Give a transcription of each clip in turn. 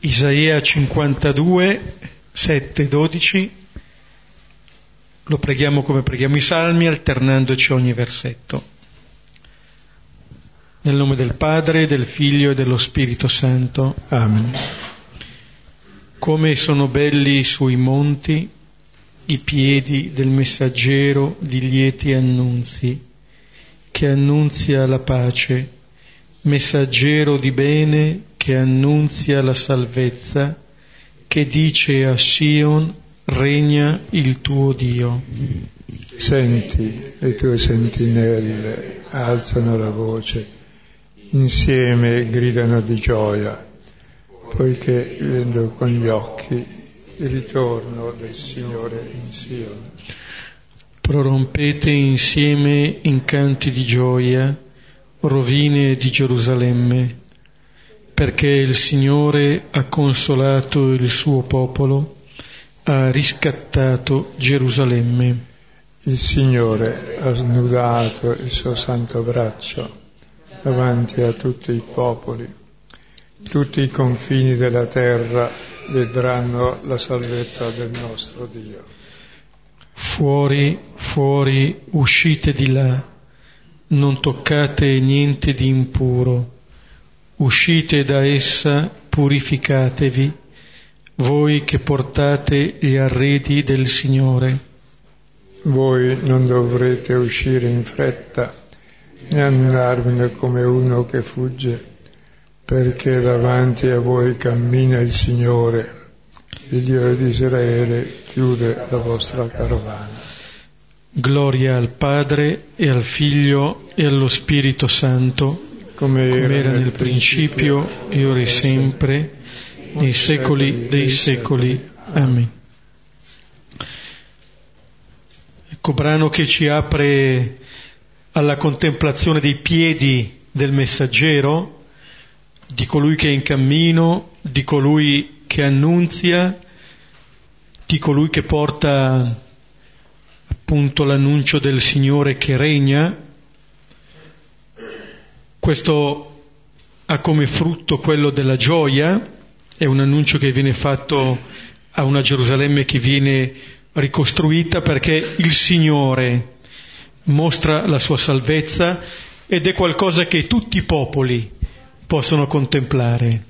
Isaia 52, 7, 12. Lo preghiamo come preghiamo i salmi, alternandoci ogni versetto. Nel nome del Padre, del Figlio e dello Spirito Santo. Amen. Come sono belli sui monti i piedi del messaggero di lieti annunzi, che annunzia la pace, messaggero di bene che annunzia la salvezza, che dice a Sion, regna il tuo Dio. Senti, le tue sentinelle alzano la voce, insieme gridano di gioia, poiché vedo con gli occhi il ritorno del Signore in Sion. Prorompete insieme in canti di gioia, rovine di Gerusalemme perché il Signore ha consolato il suo popolo, ha riscattato Gerusalemme. Il Signore ha snudato il suo santo braccio davanti a tutti i popoli. Tutti i confini della terra vedranno la salvezza del nostro Dio. Fuori, fuori, uscite di là, non toccate niente di impuro uscite da essa, purificatevi, voi che portate gli arredi del Signore. Voi non dovrete uscire in fretta né andarvene come uno che fugge, perché davanti a voi cammina il Signore, il Dio di Israele chiude la vostra carovana. Gloria al Padre e al Figlio e allo Spirito Santo come era nel principio e ora e sempre, nei secoli dei secoli. Amen. Ecco brano che ci apre alla contemplazione dei piedi del messaggero, di colui che è in cammino, di colui che annunzia, di colui che porta appunto l'annuncio del Signore che regna, questo ha come frutto quello della gioia, è un annuncio che viene fatto a una Gerusalemme che viene ricostruita perché il Signore mostra la sua salvezza ed è qualcosa che tutti i popoli possono contemplare.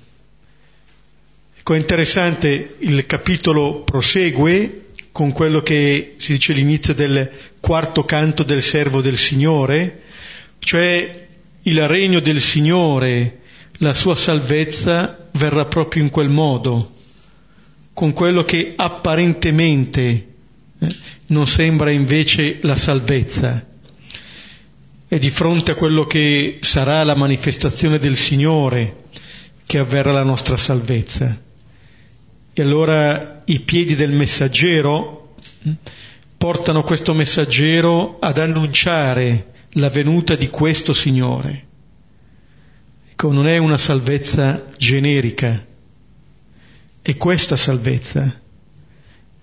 Ecco, è interessante, il capitolo prosegue con quello che si dice all'inizio del quarto canto del servo del Signore, cioè il regno del Signore, la sua salvezza verrà proprio in quel modo, con quello che apparentemente eh, non sembra invece la salvezza. E di fronte a quello che sarà la manifestazione del Signore che avverrà la nostra salvezza. E allora i piedi del messaggero eh, portano questo messaggero ad annunciare la venuta di questo Signore. Ecco, non è una salvezza generica, è questa salvezza,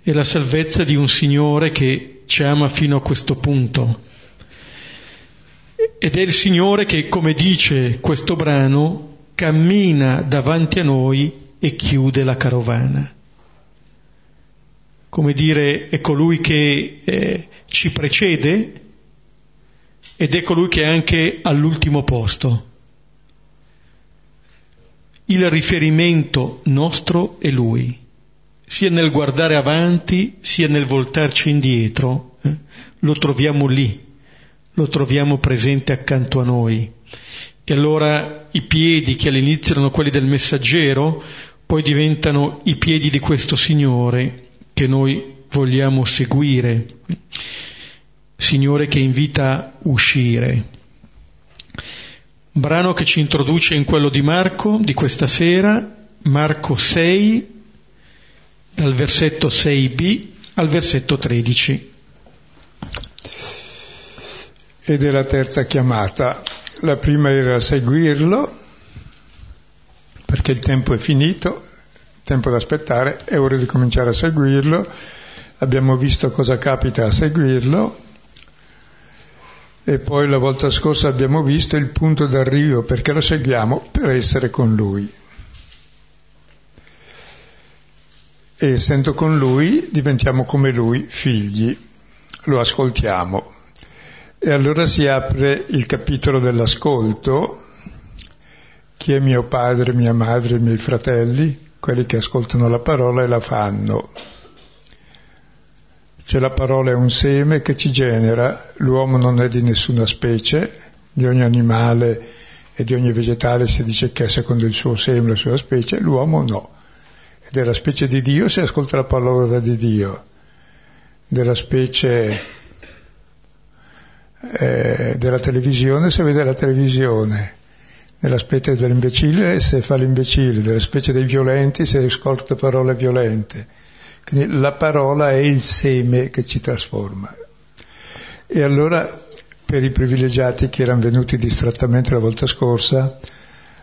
è la salvezza di un Signore che ci ama fino a questo punto. Ed è il Signore che, come dice questo brano, cammina davanti a noi e chiude la carovana. Come dire, è colui che eh, ci precede ed è colui che è anche all'ultimo posto. Il riferimento nostro è lui, sia nel guardare avanti, sia nel voltarci indietro, eh? lo troviamo lì, lo troviamo presente accanto a noi. E allora i piedi che all'inizio erano quelli del messaggero, poi diventano i piedi di questo Signore che noi vogliamo seguire. Signore che invita a uscire. Brano che ci introduce in quello di Marco di questa sera, Marco 6, dal versetto 6b al versetto 13. Ed è la terza chiamata. La prima era seguirlo, perché il tempo è finito, il tempo da aspettare, è ora di cominciare a seguirlo. Abbiamo visto cosa capita a seguirlo, e poi la volta scorsa abbiamo visto il punto d'arrivo perché lo seguiamo per essere con lui. e essendo con lui diventiamo come lui, figli, lo ascoltiamo. E allora si apre il capitolo dell'ascolto, chi è mio padre, mia madre, i miei fratelli, quelli che ascoltano la parola e la fanno. Cioè la parola è un seme che ci genera, l'uomo non è di nessuna specie, di ogni animale e di ogni vegetale si dice che è secondo il suo seme, la sua specie, l'uomo no della specie di Dio si ascolta la parola di Dio, della specie eh, della televisione si vede la televisione, della specie dell'imbecille si fa l'imbecille, della specie dei violenti si ascolta parole violente. Quindi la parola è il seme che ci trasforma. E allora, per i privilegiati che erano venuti distrattamente la volta scorsa,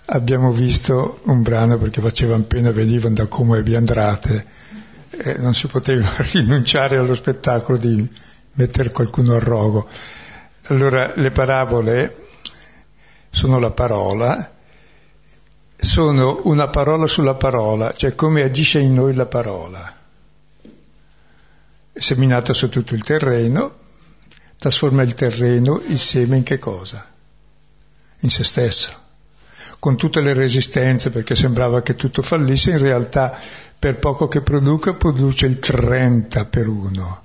abbiamo visto un brano perché facevano pena, venivano da come vi andate, e non si poteva rinunciare allo spettacolo di mettere qualcuno al rogo. Allora le parabole sono la parola, sono una parola sulla parola, cioè come agisce in noi la parola. Seminata su tutto il terreno, trasforma il terreno, il seme in che cosa? In se stesso con tutte le resistenze perché sembrava che tutto fallisse, in realtà per poco che produca produce il 30 per uno.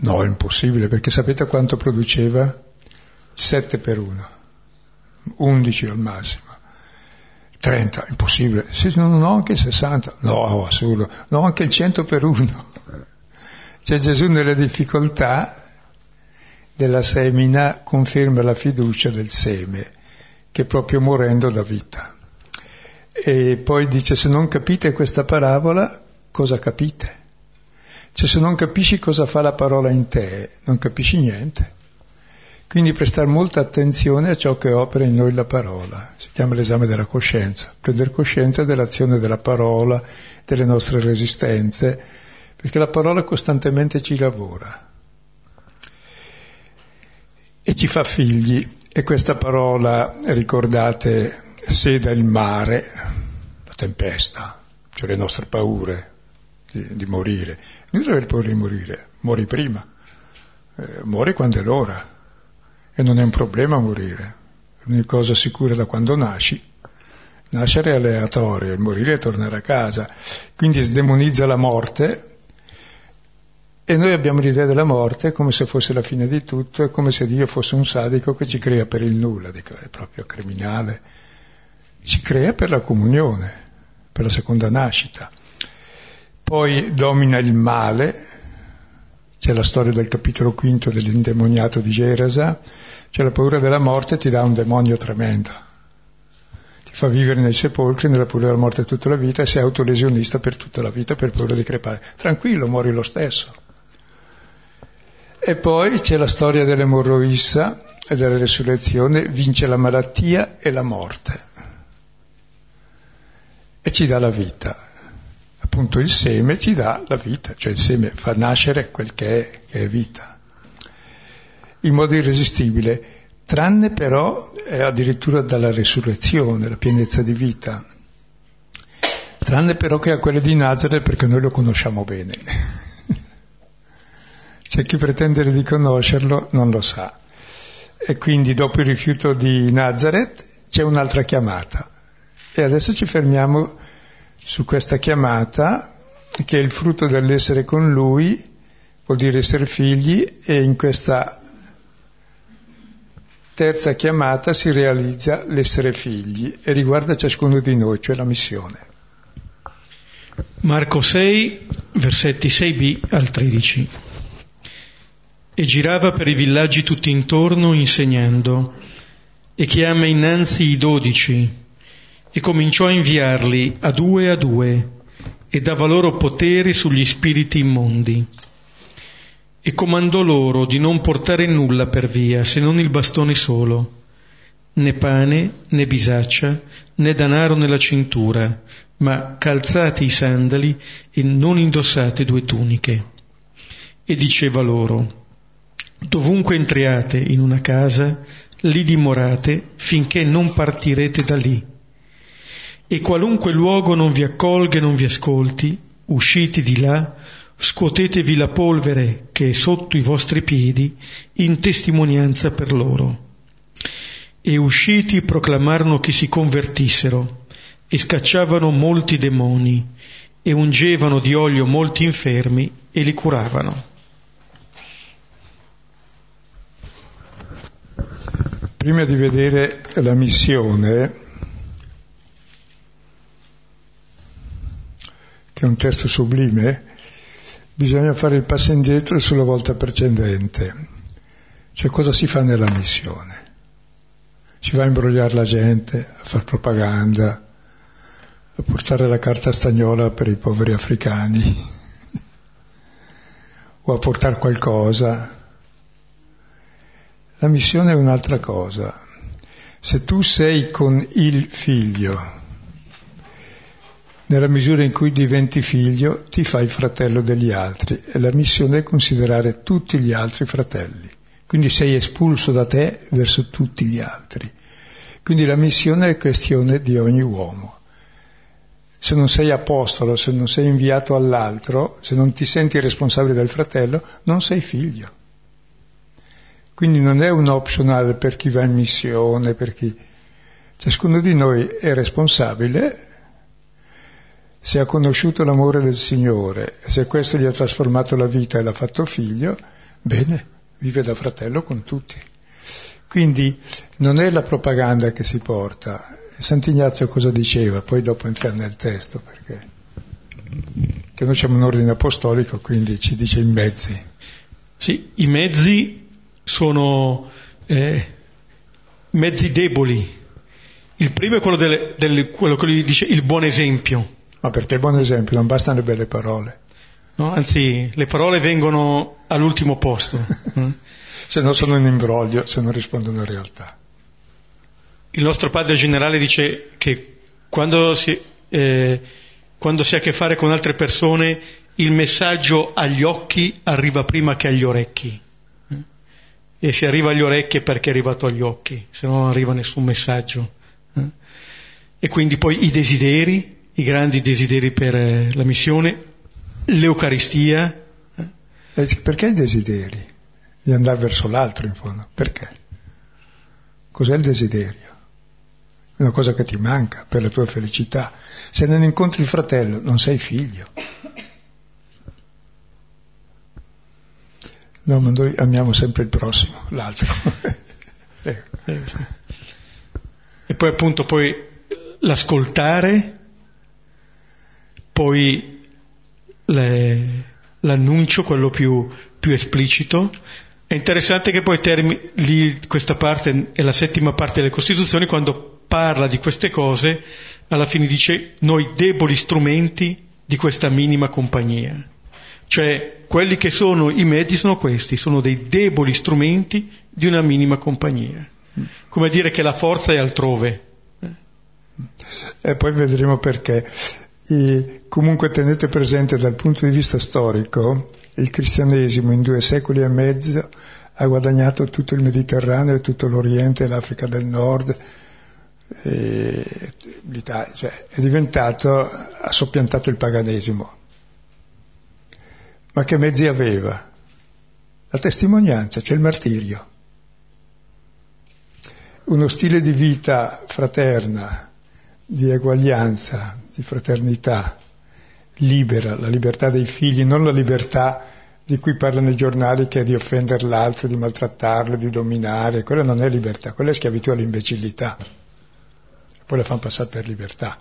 No, è impossibile perché sapete quanto produceva? 7 per 1, 11 al massimo. 30, impossibile. Sì, no, no, anche il 60, no, assurdo, no, anche il 100 per 1. Cioè Gesù nelle difficoltà della semina conferma la fiducia del seme che proprio morendo dà vita. E poi dice, se non capite questa parabola, cosa capite? Cioè se non capisci cosa fa la parola in te, non capisci niente. Quindi prestare molta attenzione a ciò che opera in noi la parola. Si chiama l'esame della coscienza, prendere coscienza dell'azione della parola, delle nostre resistenze, perché la parola costantemente ci lavora e ci fa figli. E questa parola, ricordate, seda il mare, la tempesta, cioè le nostre paure di, di morire. Non devi aver paura di morire, muori prima, eh, muori quando è l'ora e non è un problema morire, è una cosa sicura da quando nasci. Nascere è aleatorio, il morire è tornare a casa, quindi sdemonizza la morte e noi abbiamo l'idea della morte come se fosse la fine di tutto, è come se Dio fosse un sadico che ci crea per il nulla, dico, è proprio criminale. Ci crea per la comunione, per la seconda nascita. Poi domina il male, c'è la storia del capitolo quinto dell'indemoniato di Gerasa, cioè la paura della morte ti dà un demonio tremendo. Ti fa vivere nei sepolcri, nella paura della morte tutta la vita e sei autolesionista per tutta la vita per paura di crepare. Tranquillo, muori lo stesso. E poi c'è la storia dell'emorroissa e della resurrezione, vince la malattia e la morte e ci dà la vita. Appunto il seme ci dà la vita, cioè il seme fa nascere quel che è, che è vita, in modo irresistibile, tranne però eh, addirittura dalla resurrezione, la pienezza di vita, tranne però che a quelle di Nazareth perché noi lo conosciamo bene. C'è chi pretende di conoscerlo, non lo sa. E quindi dopo il rifiuto di Nazareth c'è un'altra chiamata. E adesso ci fermiamo su questa chiamata che è il frutto dell'essere con Lui, vuol dire essere figli, e in questa terza chiamata si realizza l'essere figli e riguarda ciascuno di noi, cioè la missione. Marco 6, versetti 6b al 13 e girava per i villaggi tutti intorno insegnando e chiama innanzi i dodici e cominciò a inviarli a due a due e dava loro potere sugli spiriti immondi e comandò loro di non portare nulla per via se non il bastone solo, né pane né bisaccia né danaro nella cintura, ma calzate i sandali e non indossate due tuniche. E diceva loro, Dovunque entriate in una casa, lì dimorate finché non partirete da lì. E qualunque luogo non vi accolga e non vi ascolti, usciti di là, scuotetevi la polvere che è sotto i vostri piedi in testimonianza per loro. E usciti proclamarono che si convertissero e scacciavano molti demoni e ungevano di olio molti infermi e li curavano. Prima di vedere la missione, che è un testo sublime, bisogna fare il passo indietro sulla volta precedente. Cioè cosa si fa nella missione? Si va a imbrogliare la gente, a fare propaganda, a portare la carta stagnola per i poveri africani, o a portare qualcosa. La missione è un'altra cosa. Se tu sei con il figlio, nella misura in cui diventi figlio, ti fai fratello degli altri e la missione è considerare tutti gli altri fratelli. Quindi sei espulso da te verso tutti gli altri. Quindi la missione è questione di ogni uomo. Se non sei apostolo, se non sei inviato all'altro, se non ti senti responsabile del fratello, non sei figlio. Quindi non è un optional per chi va in missione, per chi... Ciascuno di noi è responsabile se ha conosciuto l'amore del Signore se questo gli ha trasformato la vita e l'ha fatto figlio, bene, vive da fratello con tutti. Quindi non è la propaganda che si porta. Sant'Ignazio cosa diceva? Poi dopo entriamo nel testo perché che noi siamo un ordine apostolico, quindi ci dice i mezzi. Sì, i mezzi sono eh, mezzi deboli. Il primo è quello, del, del, quello che lui dice il buon esempio ma perché è buon esempio, non bastano le belle parole. No, anzi, le parole vengono all'ultimo posto. Mm. se no sono in imbroglio, se non rispondono in realtà. Il nostro padre generale dice che quando si, eh, quando si ha a che fare con altre persone, il messaggio agli occhi arriva prima che agli orecchi. E se arriva agli orecchi è perché è arrivato agli occhi, se no non arriva nessun messaggio. E quindi poi i desideri, i grandi desideri per eh, la missione, l'Eucaristia. Eh, perché i desideri? Di andare verso l'altro in fondo. Perché? Cos'è il desiderio? È una cosa che ti manca per la tua felicità. Se non incontri il fratello non sei figlio. No, ma noi amiamo sempre il prossimo, l'altro. e poi appunto poi l'ascoltare poi le, l'annuncio, quello più, più, esplicito. È interessante che poi termini lì, questa parte è la settima parte delle Costituzioni, quando parla di queste cose, alla fine dice noi deboli strumenti di questa minima compagnia. Cioè, quelli che sono i mezzi sono questi, sono dei deboli strumenti di una minima compagnia. Come dire che la forza è altrove. E poi vedremo perché. E comunque tenete presente dal punto di vista storico, il cristianesimo in due secoli e mezzo ha guadagnato tutto il Mediterraneo, tutto l'Oriente, l'Africa del Nord, l'Italia, cioè è diventato, ha soppiantato il paganesimo. Ma che mezzi aveva? La testimonianza, cioè il martirio. Uno stile di vita fraterna, di eguaglianza, di fraternità, libera, la libertà dei figli, non la libertà di cui parlano i giornali che è di offendere l'altro, di maltrattarlo, di dominare, quella non è libertà, quella è schiavitù all'imbecillità. Poi la fanno passare per libertà.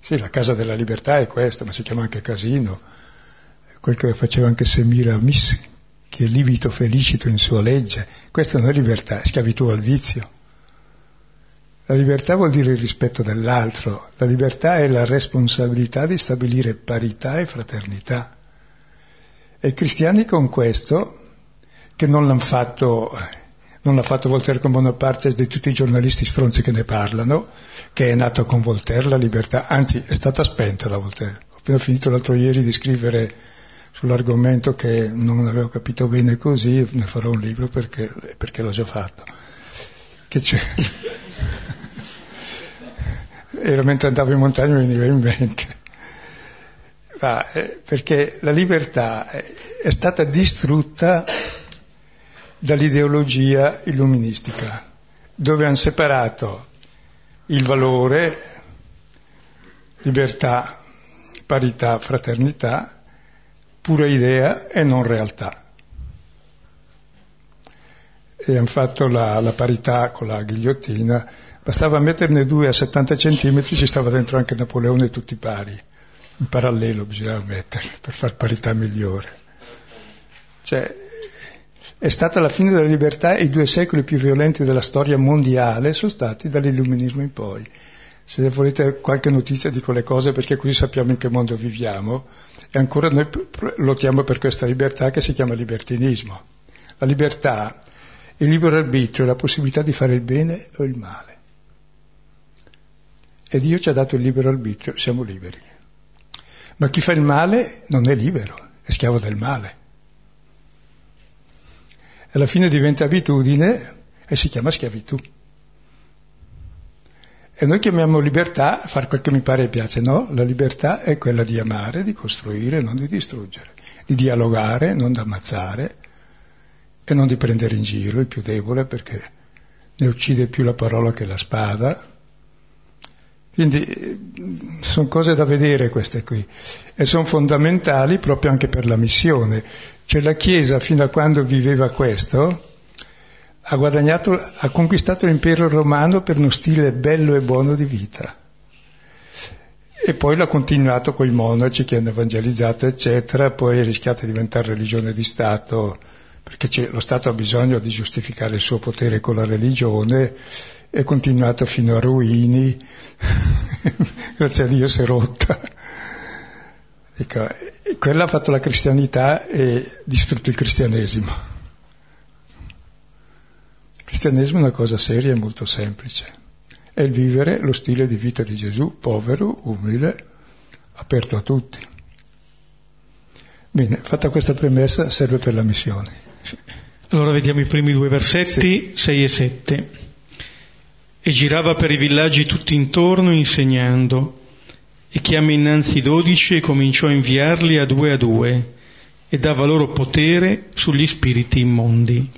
Sì, la casa della libertà è questa, ma si chiama anche casino. Quel che faceva anche Semiramis, che è libito felicito in sua legge. Questa non è libertà, è schiavitù al vizio. La libertà vuol dire il rispetto dell'altro, la libertà è la responsabilità di stabilire parità e fraternità. E i cristiani con questo, che non l'hanno fatto, non l'ha fatto Voltaire con Bonaparte di tutti i giornalisti stronzi che ne parlano, che è nato con Voltaire la libertà, anzi è stata spenta da Voltaire. Ho appena finito l'altro ieri di scrivere sull'argomento che non avevo capito bene così, ne farò un libro perché, perché l'ho già fatto. Che c'è era mentre andavo in montagna mi veniva in mente. Ma, eh, perché la libertà è stata distrutta dall'ideologia illuministica, dove hanno separato il valore, libertà, parità, fraternità, pura idea e non realtà. E hanno fatto la, la parità con la ghigliottina, bastava metterne due a 70 centimetri, ci stava dentro anche Napoleone tutti pari in parallelo bisognava metterli per far parità migliore. Cioè, è stata la fine della libertà e i due secoli più violenti della storia mondiale sono stati dall'illuminismo in poi. Se volete qualche notizia di quelle cose, perché così sappiamo in che mondo viviamo, e ancora noi lottiamo per questa libertà che si chiama libertinismo. La libertà, il libero arbitrio, la possibilità di fare il bene o il male. E Dio ci ha dato il libero arbitrio, siamo liberi. Ma chi fa il male non è libero, è schiavo del male. Alla fine diventa abitudine e si chiama schiavitù. E noi chiamiamo libertà far quel che mi pare e piace. No, la libertà è quella di amare, di costruire, non di distruggere, di dialogare, non di ammazzare e non di prendere in giro il più debole perché ne uccide più la parola che la spada quindi sono cose da vedere queste qui e sono fondamentali proprio anche per la missione. Cioè la Chiesa fino a quando viveva questo ha ha conquistato l'impero romano per uno stile bello e buono di vita. E poi l'ha continuato con i monaci che hanno evangelizzato, eccetera, poi è rischiato di diventare religione di Stato, perché lo Stato ha bisogno di giustificare il suo potere con la religione, è continuato fino a Ruini, grazie a Dio si è rotta. Ecco, quella ha fatto la cristianità e distrutto il cristianesimo. Il cristianesimo è una cosa seria e molto semplice. È il vivere lo stile di vita di Gesù, povero, umile, aperto a tutti. Bene, fatta questa premessa serve per la missione. Allora vediamo i primi due versetti, sì. 6 e 7 e girava per i villaggi tutti intorno insegnando e chiama innanzi i dodici e cominciò a inviarli a due a due e dava loro potere sugli spiriti immondi.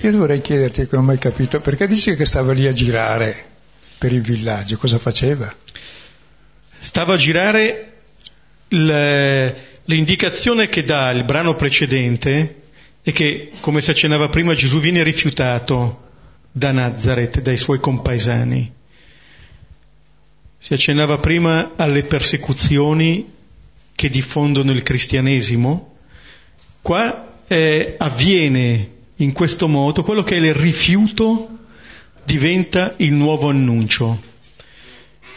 Io vorrei chiederti, che non ho mai capito, perché dici che stava lì a girare per il villaggio? Cosa faceva? Stava a girare le, l'indicazione che dà il brano precedente è che, come si accennava prima, Gesù viene rifiutato da Nazareth, dai suoi compaesani. Si accennava prima alle persecuzioni che diffondono il cristianesimo. Qua eh, avviene in questo modo quello che è il rifiuto diventa il nuovo annuncio.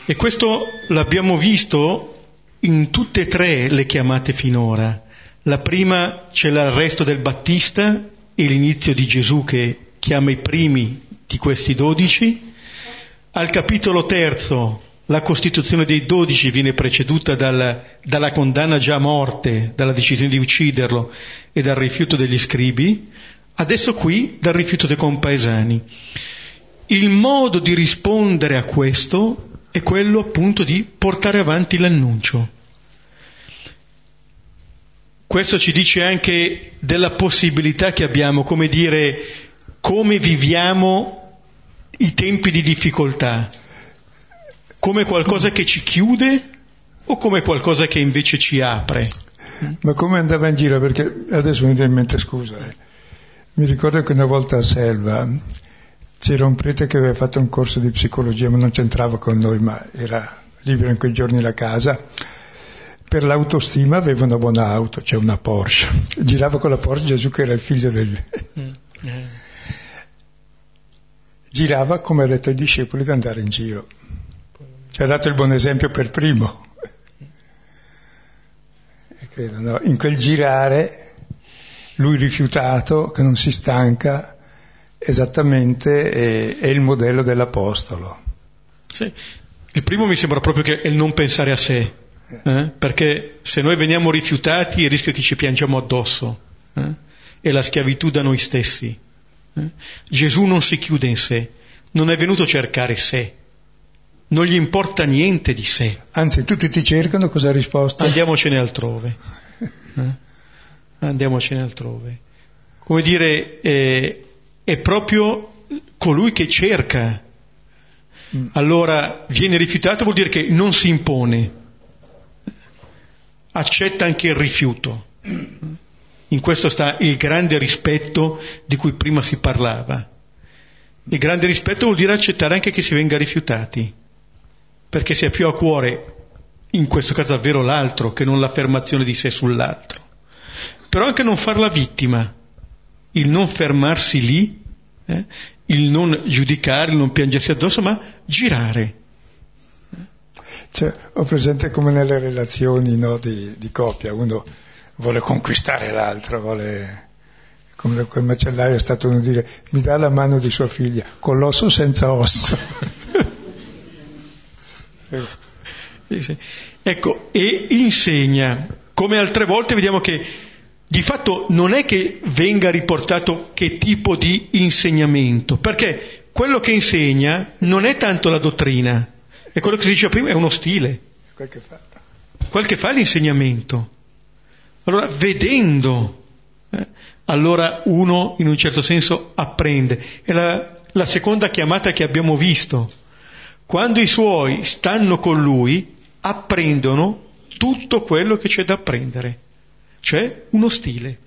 E questo l'abbiamo visto in tutte e tre le chiamate finora. La prima c'è l'arresto del Battista e l'inizio di Gesù che chiama i primi di questi dodici. Al capitolo terzo la costituzione dei dodici viene preceduta dal, dalla condanna già a morte, dalla decisione di ucciderlo e dal rifiuto degli scribi, adesso qui dal rifiuto dei compaesani. Il modo di rispondere a questo è quello appunto di portare avanti l'annuncio. Questo ci dice anche della possibilità che abbiamo, come dire, come viviamo i tempi di difficoltà come qualcosa che ci chiude o come qualcosa che invece ci apre? Ma come andava in giro? Perché adesso mi viene in mente, scusa, eh. mi ricordo che una volta a Selva c'era un prete che aveva fatto un corso di psicologia, ma non c'entrava con noi, ma era libero in quei giorni la casa. Per l'autostima aveva una buona auto, cioè una Porsche. Girava con la Porsche Gesù che era il figlio del... Mm. Eh girava come ha detto ai discepoli di andare in giro. Ci ha dato il buon esempio per primo. Credo, no? In quel girare, lui rifiutato, che non si stanca, esattamente è, è il modello dell'Apostolo. Sì. Il primo mi sembra proprio che è il non pensare a sé, eh? perché se noi veniamo rifiutati il rischio è che ci piangiamo addosso, eh? è la schiavitù da noi stessi. Eh? Gesù non si chiude in sé, non è venuto a cercare sé, non gli importa niente di sé. Anzi, tutti ti cercano, cosa ha risposto? Andiamocene altrove. Eh? Andiamocene altrove. Come dire, eh, è proprio colui che cerca. Mm. Allora viene rifiutato vuol dire che non si impone, accetta anche il rifiuto. In questo sta il grande rispetto di cui prima si parlava. Il grande rispetto vuol dire accettare anche che si venga rifiutati, perché si ha più a cuore, in questo caso davvero l'altro, che non l'affermazione di sé sull'altro. Però anche non farla vittima, il non fermarsi lì, eh, il non giudicare, il non piangersi addosso, ma girare. Cioè, ho presente come nelle relazioni no, di, di coppia, uno vuole conquistare l'altro, vuole come quel macellaio è stato uno dire mi dà la mano di sua figlia, con l'osso senza osso. ecco, e insegna, come altre volte vediamo che di fatto non è che venga riportato che tipo di insegnamento, perché quello che insegna non è tanto la dottrina, è quello che si diceva prima, è uno stile. Quel che fa. Quel che fa l'insegnamento. Allora, vedendo, eh, allora uno in un certo senso apprende. È la, la seconda chiamata che abbiamo visto. Quando i suoi stanno con lui, apprendono tutto quello che c'è da apprendere, cioè uno stile.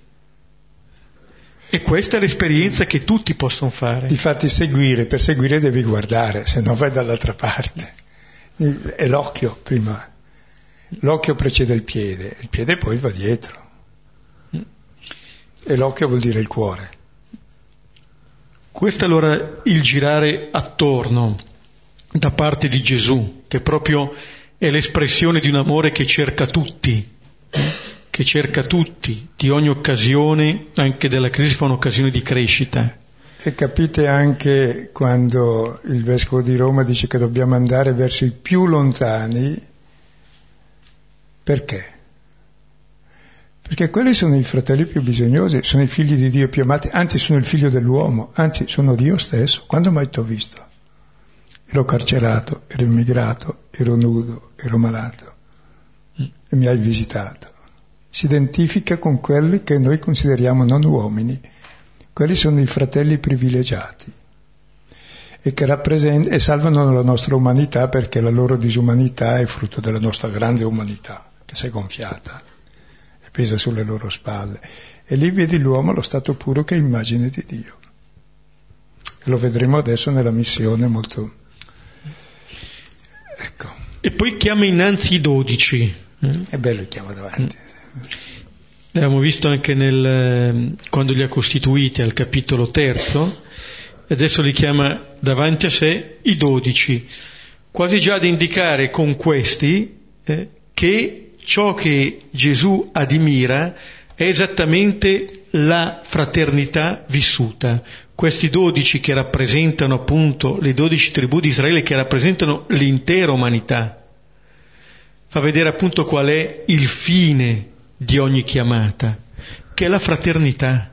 E questa è l'esperienza che tutti possono fare. Difatti seguire, per seguire devi guardare, se no vai dall'altra parte. È l'occhio prima. L'occhio precede il piede, il piede poi va dietro. E l'occhio vuol dire il cuore. Questo è allora il girare attorno da parte di Gesù, che proprio è l'espressione di un amore che cerca tutti, che cerca tutti, di ogni occasione, anche della crisi fa un'occasione di crescita. E capite anche quando il Vescovo di Roma dice che dobbiamo andare verso i più lontani, perché? Perché quelli sono i fratelli più bisognosi, sono i figli di Dio più amati, anzi sono il figlio dell'uomo, anzi sono Dio stesso. Quando mai ti ho visto? Ero carcerato, ero immigrato, ero nudo, ero malato e mi hai visitato. Si identifica con quelli che noi consideriamo non uomini. Quelli sono i fratelli privilegiati e che rappresentano e salvano la nostra umanità perché la loro disumanità è frutto della nostra grande umanità che si è gonfiata pesa sulle loro spalle. E lì vedi l'uomo allo stato puro che è immagine di Dio. E lo vedremo adesso nella missione molto... Ecco. E poi chiama innanzi i dodici. È bello il chiama davanti. L'abbiamo visto anche nel, quando li ha costituiti al capitolo terzo, e adesso li chiama davanti a sé i dodici, quasi già ad indicare con questi eh, che ciò che Gesù admira è esattamente la fraternità vissuta. Questi dodici che rappresentano appunto le dodici tribù di Israele che rappresentano l'intera umanità, fa vedere appunto qual è il fine di ogni chiamata, che è la fraternità.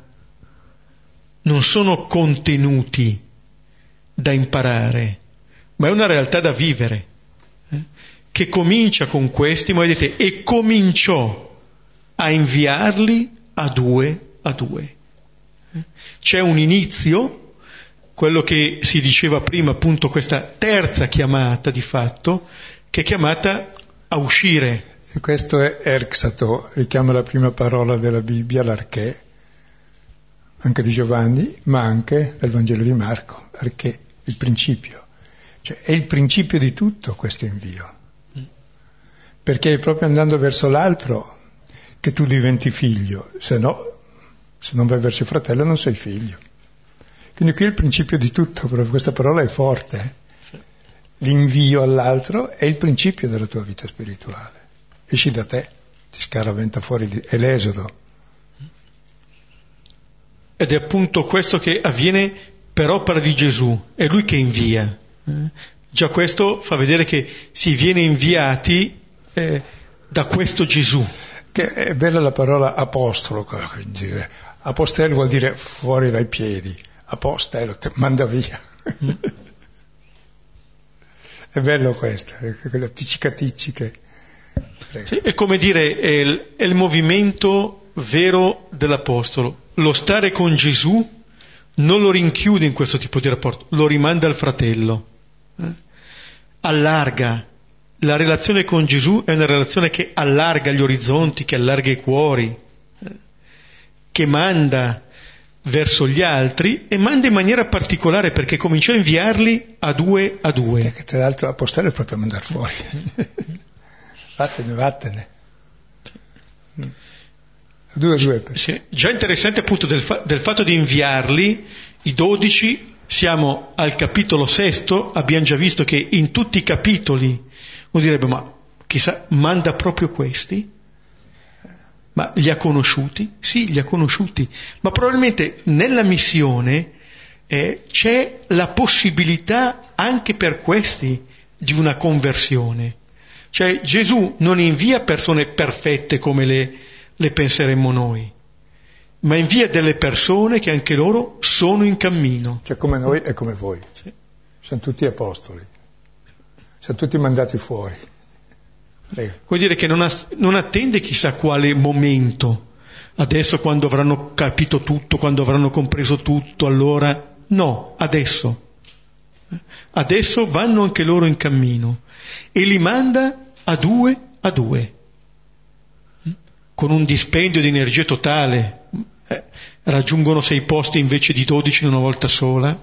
Non sono contenuti da imparare, ma è una realtà da vivere che comincia con questi, ma vedete, e cominciò a inviarli a due a due. C'è un inizio, quello che si diceva prima, appunto questa terza chiamata di fatto, che è chiamata a uscire. E questo è Erxato, richiama la prima parola della Bibbia, l'arché, anche di Giovanni, ma anche del Vangelo di Marco, arché, il principio. Cioè è il principio di tutto questo invio perché è proprio andando verso l'altro che tu diventi figlio, se no, se non vai verso il fratello non sei figlio. Quindi qui è il principio di tutto, proprio questa parola è forte. Eh? L'invio all'altro è il principio della tua vita spirituale. Esci da te, ti scaraventa fuori, di... è l'esodo. Ed è appunto questo che avviene per opera di Gesù, è Lui che invia. Eh? Già questo fa vedere che si viene inviati eh, da questo Gesù. Che è bella la parola apostolo, apostello vuol dire fuori dai piedi, apostelo, ti manda via. Mm. È bello questo, quelle appiccicaticce. Sì, è come dire, è il, è il movimento vero dell'Apostolo. Lo stare con Gesù non lo rinchiude in questo tipo di rapporto, lo rimanda al fratello. Eh? Allarga. La relazione con Gesù è una relazione che allarga gli orizzonti, che allarga i cuori, eh? che manda verso gli altri e manda in maniera particolare perché cominciò a inviarli a due a due. Che tra l'altro apostare è proprio mandare fuori. vattene, vattene. Due due. Sì. Già interessante appunto del, fa- del fatto di inviarli, i dodici, siamo al capitolo sesto, abbiamo già visto che in tutti i capitoli uno direbbe ma chissà, manda proprio questi? Ma li ha conosciuti? Sì, li ha conosciuti, ma probabilmente nella missione eh, c'è la possibilità anche per questi di una conversione. Cioè Gesù non invia persone perfette come le, le penseremmo noi, ma invia delle persone che anche loro sono in cammino. Cioè come noi e come voi. Sì. Siamo tutti apostoli, siamo tutti mandati fuori. Prego. Vuol dire che non, ha, non attende chissà quale momento, adesso quando avranno capito tutto, quando avranno compreso tutto, allora no, adesso. Adesso vanno anche loro in cammino e li manda a due a due con un dispendio di energia totale, eh, raggiungono sei posti invece di dodici in una volta sola,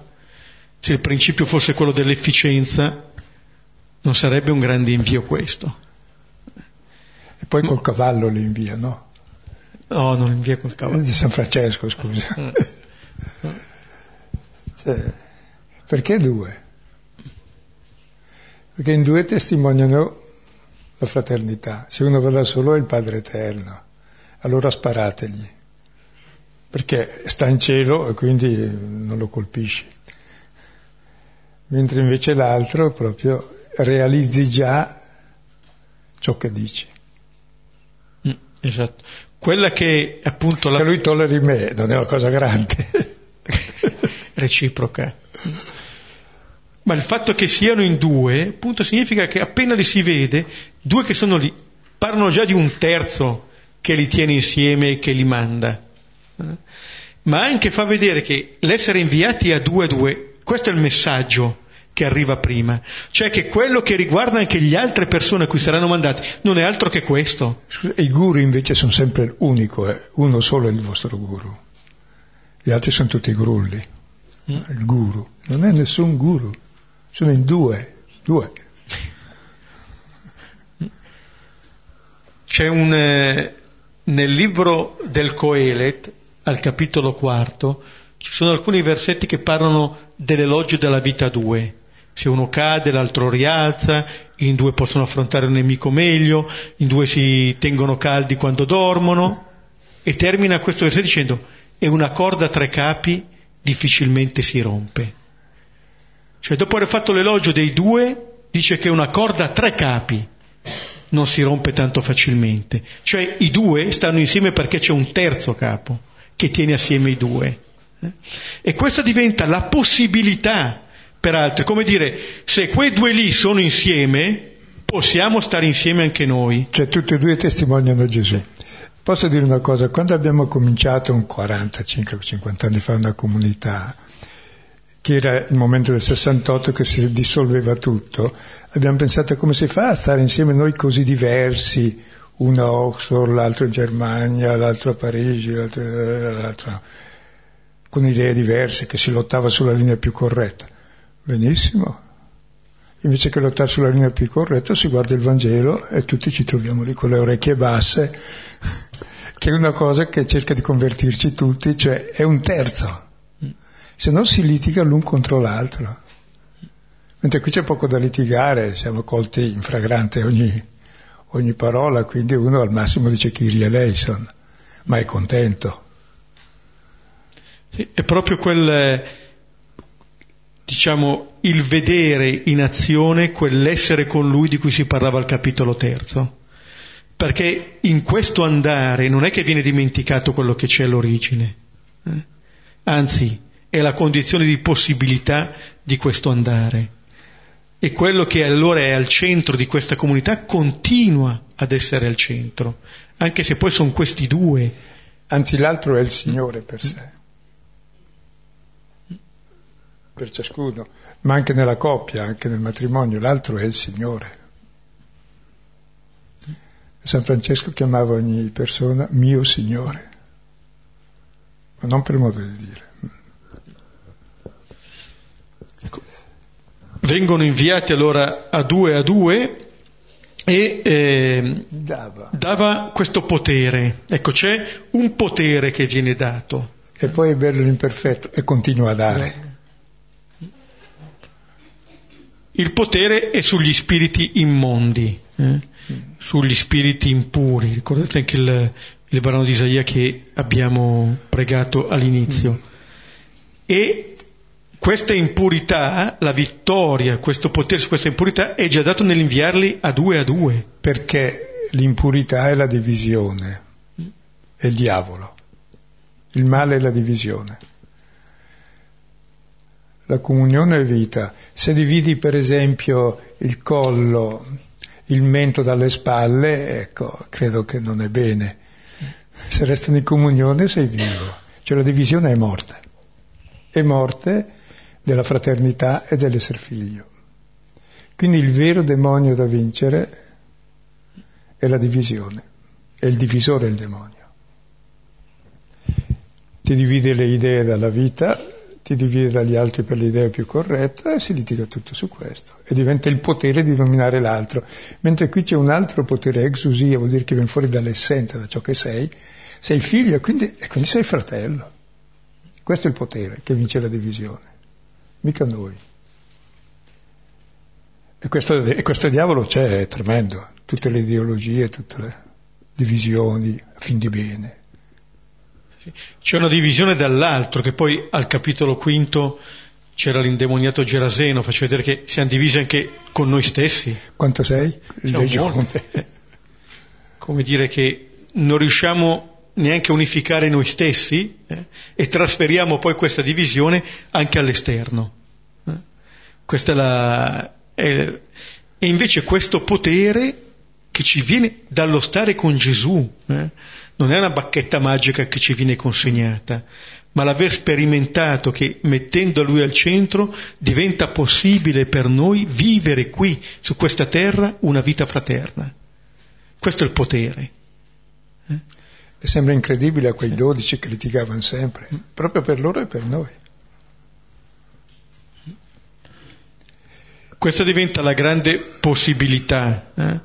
se il principio fosse quello dell'efficienza, non sarebbe un grande invio questo. E poi col cavallo li invia, no? No, non invia col cavallo. Di San Francesco, scusa. Mm. cioè, perché due? Perché in due testimoniano la fraternità. Se uno va da solo è il Padre Eterno, allora sparategli, perché sta in cielo e quindi non lo colpisci. Mentre invece l'altro proprio realizzi già ciò che dici. Mm, esatto. Quella che appunto la... Che lui tolleri me non è una cosa grande. Reciproca. Ma il fatto che siano in due, appunto, significa che appena li si vede, due che sono lì, parlano già di un terzo che li tiene insieme e che li manda. Ma anche fa vedere che l'essere inviati a due a due, questo è il messaggio che arriva prima, cioè che quello che riguarda anche le altre persone a cui saranno mandati non è altro che questo. I guru invece sono sempre unico, eh? uno solo è il vostro guru, gli altri sono tutti grulli. Mm. Il guru non è nessun guru. Sono in due, due. C'è un, eh, nel libro del Coelet, al capitolo quarto, ci sono alcuni versetti che parlano dell'elogio della vita a due. Se uno cade, l'altro rialza, in due possono affrontare un nemico meglio, in due si tengono caldi quando dormono, e termina questo versetto dicendo, e una corda a tre capi difficilmente si rompe. Cioè dopo aver fatto l'elogio dei due, dice che una corda a tre capi non si rompe tanto facilmente. Cioè i due stanno insieme perché c'è un terzo capo che tiene assieme i due. Eh? E questa diventa la possibilità per altri. Come dire, se quei due lì sono insieme, possiamo stare insieme anche noi. Cioè tutti e due testimoniano Gesù. Posso dire una cosa, quando abbiamo cominciato un 45-50 anni fa una comunità, che era il momento del 68 che si dissolveva tutto, abbiamo pensato come si fa a stare insieme noi così diversi, uno a Oxford, l'altro in Germania, l'altro a Parigi, l'altro, l'altro, con idee diverse, che si lottava sulla linea più corretta. Benissimo. Invece che lottare sulla linea più corretta si guarda il Vangelo e tutti ci troviamo lì con le orecchie basse, che è una cosa che cerca di convertirci tutti, cioè è un terzo se no si litiga l'un contro l'altro. Mentre qui c'è poco da litigare, siamo colti in fragrante ogni, ogni parola, quindi uno al massimo dice Kyrie eleison, ma è contento. Sì, è proprio quel, diciamo, il vedere in azione quell'essere con lui di cui si parlava al capitolo terzo. Perché in questo andare non è che viene dimenticato quello che c'è all'origine, eh? anzi è la condizione di possibilità di questo andare. E quello che allora è al centro di questa comunità continua ad essere al centro, anche se poi sono questi due. Anzi, l'altro è il Signore per sé, per ciascuno, ma anche nella coppia, anche nel matrimonio, l'altro è il Signore. San Francesco chiamava ogni persona mio Signore, ma non per modo di dire. Vengono inviati allora a due a due e eh, dava. dava. questo potere. Ecco, c'è un potere che viene dato. E poi è bello l'imperfetto e continua a dare. Il potere è sugli spiriti immondi. Eh? sugli spiriti impuri. Ricordate anche il, il brano di Isaia che abbiamo pregato all'inizio. Mm. E questa impurità, la vittoria, questo potere su questa impurità è già dato nell'inviarli a due a due. Perché l'impurità è la divisione, è il diavolo. Il male è la divisione. La comunione è vita. Se dividi per esempio il collo il mento dalle spalle, ecco, credo che non è bene. Se restano in comunione sei vivo, cioè la divisione è morte, è morte della fraternità e dell'essere figlio. Quindi il vero demonio da vincere è la divisione, è il divisore il demonio. Ti divide le idee dalla vita, ti divide dagli altri per l'idea più corretta e si litiga tutto su questo e diventa il potere di dominare l'altro mentre qui c'è un altro potere exusia vuol dire che viene fuori dall'essenza da ciò che sei sei figlio e quindi, e quindi sei fratello questo è il potere che vince la divisione mica noi. E questo, e questo diavolo c'è, è tremendo. Tutte le ideologie tutte le divisioni a fin di bene. C'è una divisione dall'altro, che poi al capitolo quinto c'era l'indemoniato Geraseno, faccio vedere che siamo divisi anche con noi stessi. Quanto sei? Come dire che non riusciamo neanche unificare noi stessi eh, e trasferiamo poi questa divisione anche all'esterno. Eh. Questa è la... È, e invece questo potere che ci viene dallo stare con Gesù, eh, non è una bacchetta magica che ci viene consegnata, ma l'aver sperimentato che mettendo Lui al centro diventa possibile per noi vivere qui, su questa terra, una vita fraterna. Questo è il potere. Eh? E sembra incredibile a quei dodici che litigavano sempre, proprio per loro e per noi. Questa diventa la grande possibilità. Eh?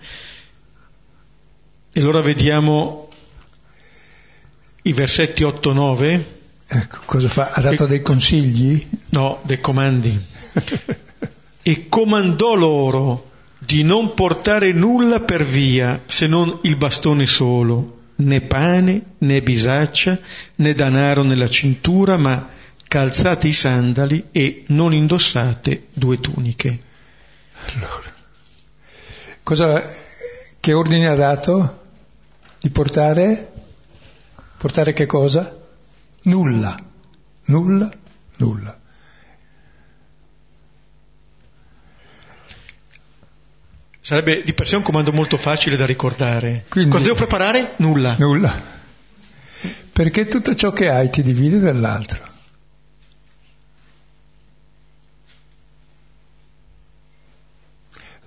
E allora vediamo i versetti 8-9. Ecco, cosa fa? Ha dato e, dei consigli? No, dei comandi. e comandò loro di non portare nulla per via se non il bastone solo, né pane, né bisaccia, né danaro nella cintura, ma calzate i sandali e non indossate due tuniche. Allora, cosa, che ordine ha dato? Di portare Portare che cosa? Nulla, nulla, nulla. Sarebbe di per sé un comando molto facile da ricordare. Quindi, Cosa devo preparare? Nulla. Nulla. Perché tutto ciò che hai ti divide dall'altro.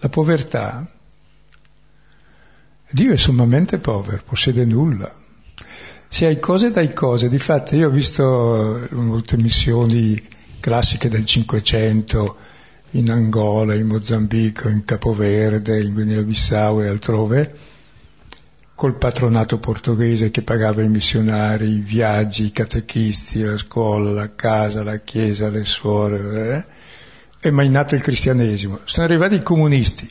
La povertà. Dio è sommamente povero, possiede nulla. Se hai cose dai cose, difatti io ho visto molte missioni classiche del Cinquecento in Angola, in Mozambico, in Capoverde, in Guinea-Bissau e altrove, col patronato portoghese che pagava i missionari, i viaggi, i catechisti, la scuola, la casa, la chiesa, le suore, eh? è mai nato il cristianesimo. Sono arrivati i comunisti,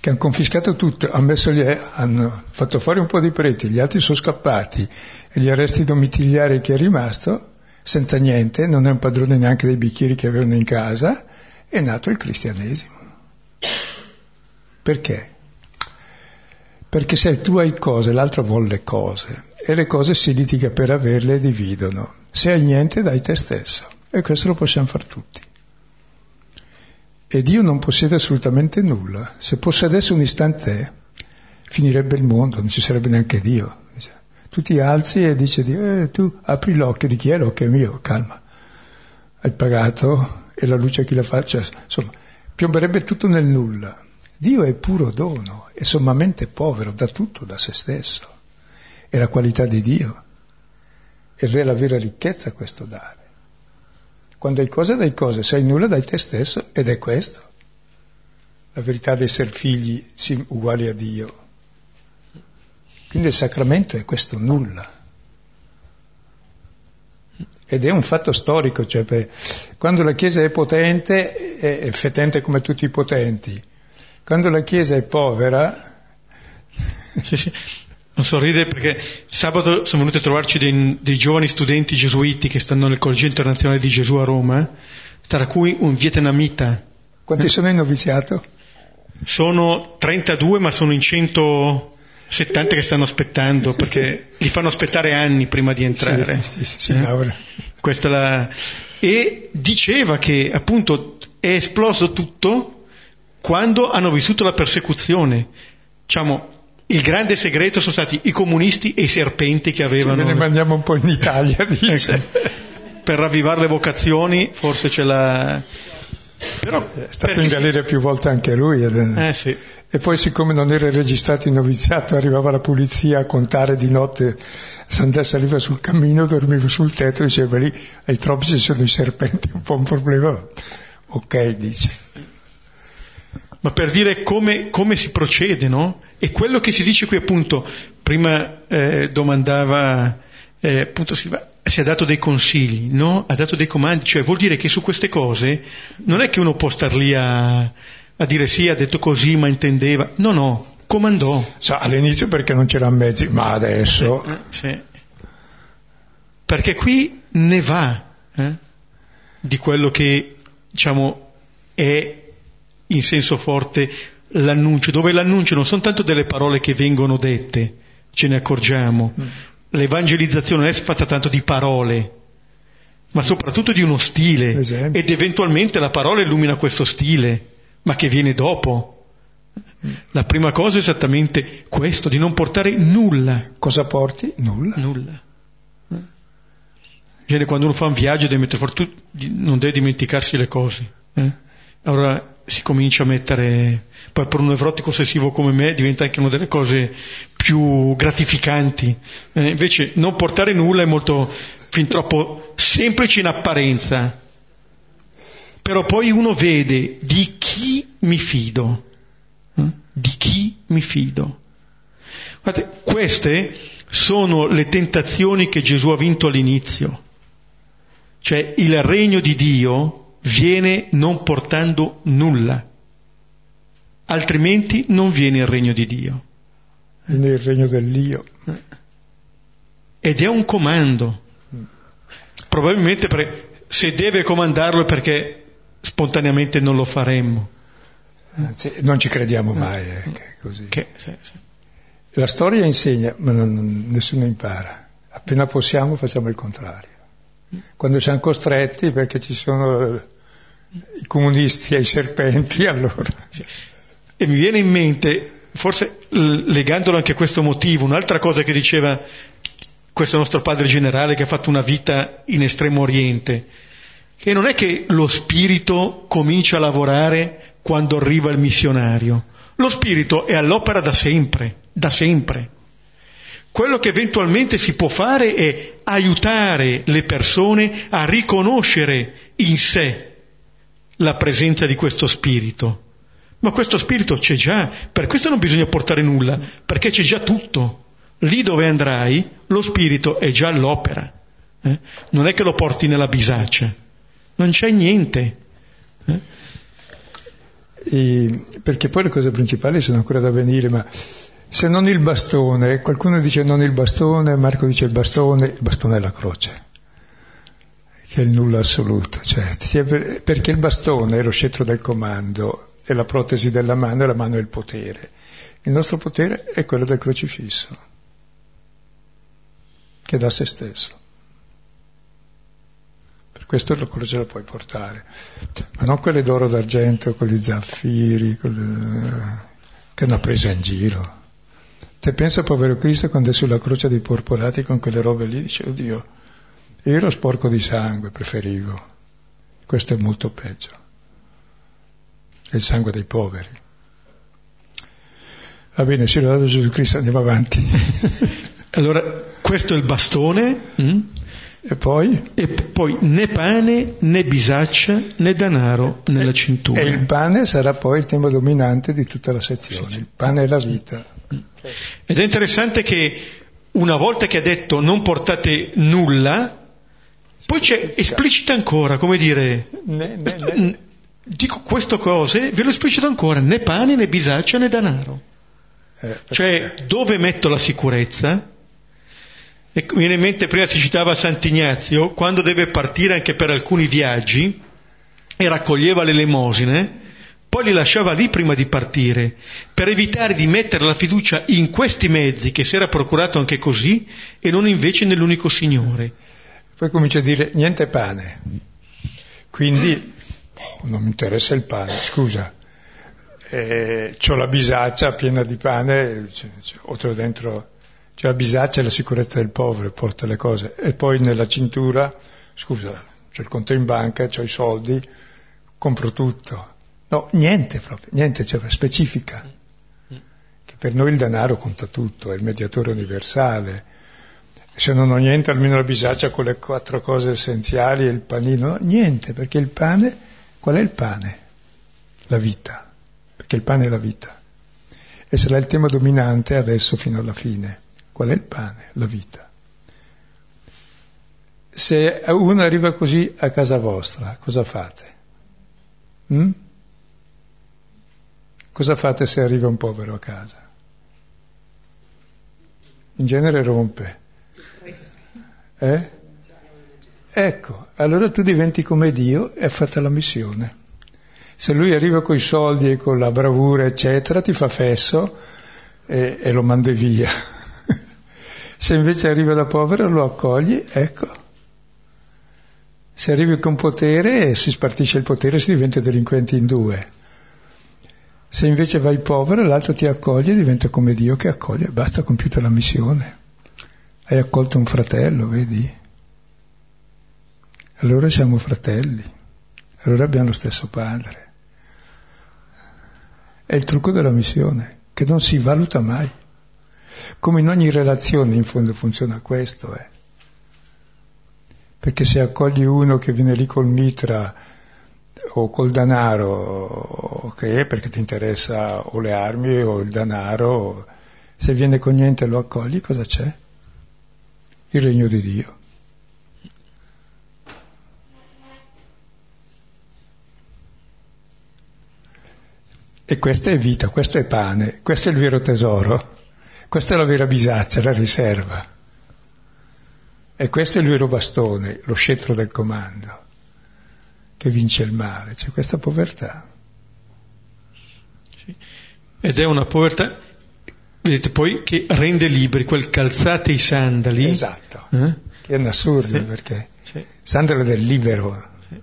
che hanno confiscato tutto, hanno, gli, hanno, fatto fuori un po' di preti, gli altri sono scappati e gli arresti domiciliari che è rimasto, senza niente, non è un padrone neanche dei bicchieri che avevano in casa, è nato il cristianesimo. Perché? Perché se tu hai cose, l'altro vuole le cose e le cose si litiga per averle e dividono. Se hai niente dai te stesso e questo lo possiamo fare tutti. E Dio non possiede assolutamente nulla. Se possedesse un istante, finirebbe il mondo, non ci sarebbe neanche Dio. Tu ti alzi e dici, eh, tu apri l'occhio di chi è l'occhio mio, calma. Hai pagato e la luce a chi la faccia, insomma, piomberebbe tutto nel nulla. Dio è puro dono, è sommamente povero, dà tutto da se stesso. È la qualità di Dio. Ed è la vera ricchezza questo dare. Quando hai cose, dai cose, se hai nulla, dai te stesso, ed è questo. La verità di essere figli uguali a Dio. Quindi il sacramento è questo nulla. Ed è un fatto storico, cioè quando la Chiesa è potente, è fetente come tutti i potenti. Quando la Chiesa è povera... Sì, sì. Non sorride perché sabato sono venuti a trovarci dei, dei, giovani studenti gesuiti che stanno nel Collegio Internazionale di Gesù a Roma, tra cui un vietnamita. Quanti sono in noviziato? Sono 32 ma sono in 170 che stanno aspettando perché li fanno aspettare anni prima di entrare. Sì, sì, sì, eh? La... E diceva che appunto è esploso tutto quando hanno vissuto la persecuzione. Diciamo, il grande segreto sono stati i comunisti e i serpenti che avevano. Ce ne mandiamo un po' in Italia, dice. ecco. Per ravvivare le vocazioni, forse ce l'ha. Però, è stato in galera più volte anche lui. Eh, sì. E poi, siccome non era registrato in noviziato, arrivava la polizia a contare di notte. Sandà saliva sul cammino, dormiva sul tetto e diceva lì ai troppi ci sono i serpenti, un po' un problema. Ok, dice ma per dire come, come, si procede, no? E quello che si dice qui appunto, prima eh, domandava eh, appunto Silva, si è dato dei consigli, no? Ha dato dei comandi, cioè vuol dire che su queste cose non è che uno può star lì a, a dire sì, ha detto così, ma intendeva, no, no, comandò. Sa, all'inizio perché non c'erano mezzi, ma adesso... Eh, sì. Perché qui ne va eh, di quello che, diciamo, è in senso forte l'annuncio, dove l'annuncio non sono tanto delle parole che vengono dette, ce ne accorgiamo. Mm. L'evangelizzazione non è fatta tanto di parole, ma soprattutto di uno stile. Esempio. Ed eventualmente la parola illumina questo stile, ma che viene dopo. La prima cosa è esattamente questo, di non portare nulla. Cosa porti? Nulla. Nulla. Viene quando uno fa un viaggio deve mettere fuori, non deve dimenticarsi le cose. Eh? Allora si comincia a mettere, poi per un nevrotico ossessivo come me diventa anche una delle cose più gratificanti. Eh, invece non portare nulla è molto, fin troppo semplice in apparenza. Però poi uno vede di chi mi fido. Eh? Di chi mi fido. Guardate, queste sono le tentazioni che Gesù ha vinto all'inizio. Cioè il regno di Dio viene non portando nulla, altrimenti non viene il regno di Dio. Viene il regno dell'io. Ed è un comando. Probabilmente se deve comandarlo è perché spontaneamente non lo faremmo. Anzi, non ci crediamo mai, eh, che è così. Che, sì, sì. La storia insegna, ma non, nessuno impara. Appena possiamo facciamo il contrario. Quando siamo costretti perché ci sono i comunisti ai serpenti, allora. E mi viene in mente, forse legandolo anche a questo motivo, un'altra cosa che diceva questo nostro padre generale che ha fatto una vita in estremo oriente, che non è che lo spirito comincia a lavorare quando arriva il missionario, lo spirito è all'opera da sempre, da sempre. Quello che eventualmente si può fare è aiutare le persone a riconoscere in sé la presenza di questo spirito. Ma questo spirito c'è già, per questo non bisogna portare nulla, perché c'è già tutto. Lì dove andrai, lo spirito è già all'opera. Eh? Non è che lo porti nella bisaccia, non c'è niente. Eh? E, perché poi le cose principali sono ancora da venire, ma se non il bastone, qualcuno dice non il bastone, Marco dice il bastone, il bastone è la croce che è il nulla assoluto, cioè, perché il bastone è lo scettro del comando, è la protesi della mano e la mano è il potere. Il nostro potere è quello del crocifisso, che dà se stesso. Questo la croce la puoi portare, ma non quelle d'oro d'argento, con gli zaffiri, quelle... che è una presa in giro. Te pensa povero Cristo quando è sulla croce dei porporati con quelle robe lì, dice, oddio, io ero sporco di sangue, preferivo. Questo è molto peggio. È il sangue dei poveri. Va bene, si lodato Gesù Cristo, andiamo avanti. allora, questo è il bastone. Mm? E poi? E poi né pane, né bisaccia, né denaro nella cintura. E il pane sarà poi il tema dominante di tutta la sezione. Il pane è la vita. Ed è interessante che una volta che ha detto non portate nulla, poi c'è esplicita ancora, come dire, ne, ne, ne. dico queste cose, ve lo esplicito ancora, né pane, né bisaccia, né denaro. Eh, cioè, dove metto la sicurezza? E viene in mente, prima si citava Sant'Ignazio, quando deve partire anche per alcuni viaggi, e raccoglieva le elemosine, poi li lasciava lì prima di partire, per evitare di mettere la fiducia in questi mezzi che si era procurato anche così, e non invece nell'unico Signore. Poi comincia a dire niente pane. Quindi non mi interessa il pane, scusa. Eh, c'ho la bisaccia piena di pane, oltre dentro c'è la bisaccia e la sicurezza del povero, porta le cose. E poi nella cintura, scusa, c'ho il conto in banca, c'ho i soldi, compro tutto. No, niente proprio, niente, cioè specifica. Che per noi il denaro conta tutto, è il mediatore universale se non ho niente almeno la bisaccia con le quattro cose essenziali e il panino, no, niente, perché il pane, qual è il pane? La vita, perché il pane è la vita. E sarà il tema dominante adesso fino alla fine. Qual è il pane? La vita. Se uno arriva così a casa vostra, cosa fate? Mm? Cosa fate se arriva un povero a casa? In genere rompe eh? Ecco, allora tu diventi come Dio e hai fatto la missione. Se lui arriva con i soldi e con la bravura, eccetera, ti fa fesso e, e lo mandi via. Se invece arriva da povero lo accogli, ecco. Se arrivi con potere e si spartisce il potere si diventa delinquenti in due. Se invece vai povero l'altro ti accoglie diventa come Dio che accoglie, basta compiuta la missione. Hai accolto un fratello, vedi? Allora siamo fratelli, allora abbiamo lo stesso padre. È il trucco della missione, che non si valuta mai. Come in ogni relazione in fondo funziona questo, eh. Perché se accogli uno che viene lì col mitra o col denaro, che è perché ti interessa o le armi o il denaro, se viene con niente lo accogli, cosa c'è? il regno di Dio. E questa è vita, questo è pane, questo è il vero tesoro, questa è la vera bisaccia, la riserva. E questo è il vero bastone, lo scettro del comando, che vince il male, c'è questa povertà. Ed è una povertà Vedete poi che rende liberi quel calzate i sandali. Esatto, eh? che è un assurdo sì. perché sì. sandalo del libero. Sì.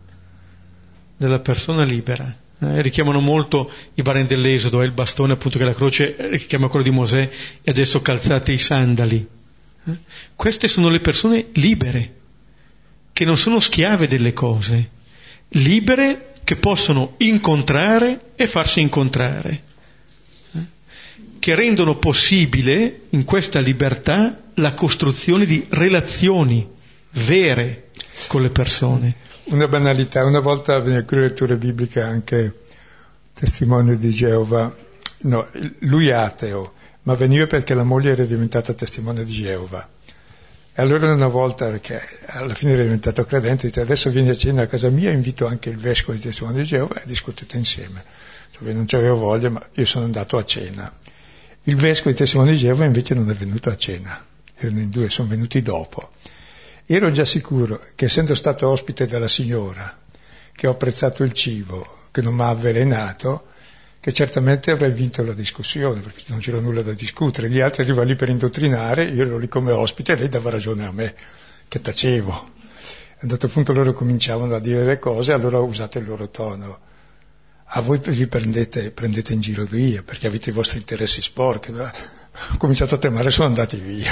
Della persona libera. Eh, richiamano molto i barani dell'Esodo, è il bastone appunto che la croce richiama quello di Mosè e adesso calzate i sandali. Eh? Queste sono le persone libere, che non sono schiave delle cose, libere che possono incontrare e farsi incontrare che rendono possibile in questa libertà la costruzione di relazioni vere con le persone. Una banalità, una volta nelle letture bibliche anche testimone di Geova, no, lui è ateo, ma veniva perché la moglie era diventata testimone di Geova. E allora una volta, perché alla fine era diventato credente, dice adesso vieni a cena a casa mia, invito anche il vescovo di testimone di Geova e discutete insieme. Cioè, non c'avevo voglia, ma io sono andato a cena. Il vescovo di Testimone di Geova invece non è venuto a cena, erano in due, sono venuti dopo. Ero già sicuro che essendo stato ospite della signora, che ho apprezzato il cibo, che non mi ha avvelenato, che certamente avrei vinto la discussione, perché non c'era nulla da discutere. Gli altri arrivavano lì per indottrinare, io ero lì come ospite e lei dava ragione a me, che tacevo. a un certo punto loro cominciavano a dire le cose, allora usate il loro tono. A voi vi prendete, prendete in giro via perché avete i vostri interessi sporchi. Ho cominciato a tremare, sono andati via.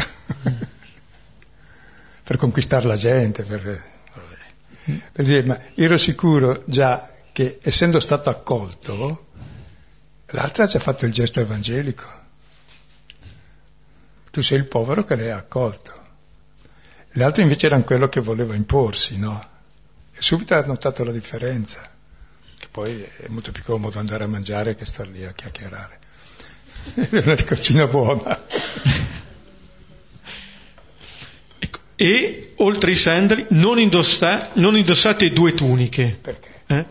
Per conquistare la gente, per, per dire, ma ero sicuro già che essendo stato accolto, l'altra ci ha fatto il gesto evangelico. Tu sei il povero che ha accolto. L'altro invece era quello che voleva imporsi, no? E subito ha notato la differenza, che poi è molto più comodo andare a mangiare che star lì a chiacchierare. È una cucina buona. E oltre ai sandali non, indossa, non indossate due tuniche. Perché? Eh?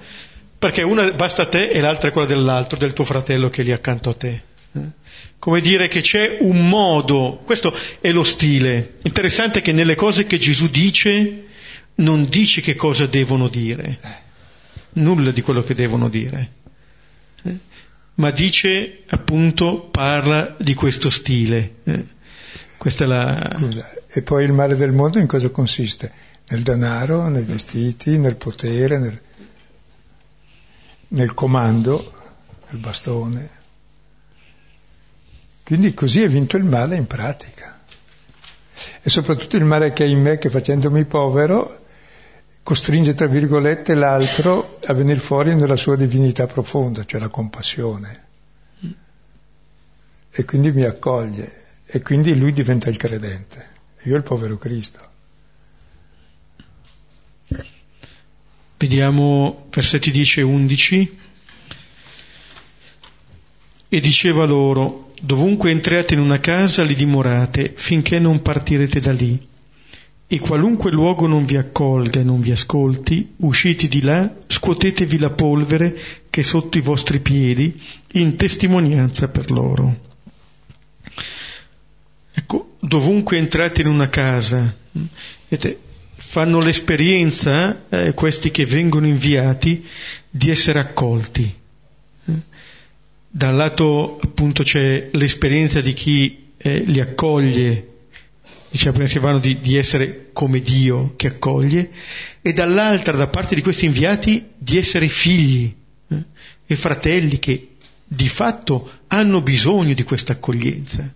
Perché una basta a te e l'altra è quella dell'altro, del tuo fratello che è lì accanto a te. Eh? come dire che c'è un modo, questo è lo stile. Interessante che nelle cose che Gesù dice non dice che cosa devono dire, nulla di quello che devono dire, eh? ma dice appunto, parla di questo stile. Eh? Questa è la... Scusa, e poi il male del mondo in cosa consiste? Nel denaro, nei vestiti, nel potere, nel, nel comando, nel bastone. Quindi così è vinto il male in pratica. E soprattutto il male che è in me, che facendomi povero, costringe, tra virgolette, l'altro a venire fuori nella sua divinità profonda, cioè la compassione. E quindi mi accoglie. E quindi lui diventa il credente. Io il povero Cristo. Vediamo versetti 10 e 11. E diceva loro, Dovunque entriate in una casa li dimorate finché non partirete da lì. E qualunque luogo non vi accolga e non vi ascolti, usciti di là, scuotetevi la polvere che è sotto i vostri piedi in testimonianza per loro. Ecco, dovunque entrate in una casa, vedete, fanno l'esperienza, eh, questi che vengono inviati, di essere accolti da un lato appunto c'è l'esperienza di chi eh, li accoglie, diceva prima Silvano, di, di, essere come Dio che accoglie, e dall'altra, da parte di questi inviati, di essere figli eh, e fratelli che di fatto hanno bisogno di questa accoglienza.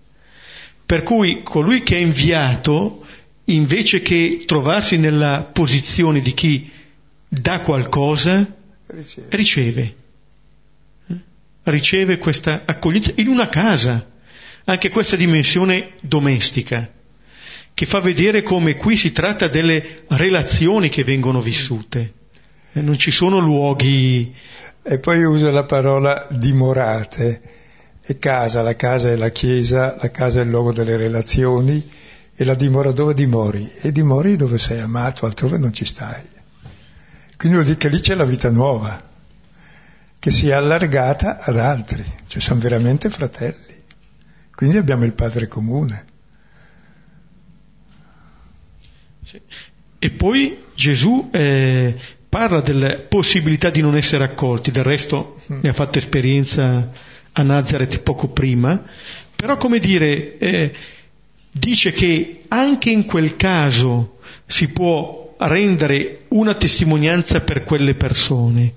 Per cui colui che è inviato, invece che trovarsi nella posizione di chi dà qualcosa, riceve. riceve riceve questa accoglienza in una casa, anche questa dimensione domestica, che fa vedere come qui si tratta delle relazioni che vengono vissute, non ci sono luoghi. E poi usa la parola dimorate, e casa, la casa è la chiesa, la casa è il luogo delle relazioni, e la dimora dove dimori? E dimori dove sei amato, altrove non ci stai. Quindi vuol dire che lì c'è la vita nuova che si è allargata ad altri, cioè sono veramente fratelli. Quindi abbiamo il Padre comune. Sì. E poi Gesù eh, parla della possibilità di non essere accolti, del resto mm. ne ha fatto esperienza a Nazareth poco prima, però come dire, eh, dice che anche in quel caso si può rendere una testimonianza per quelle persone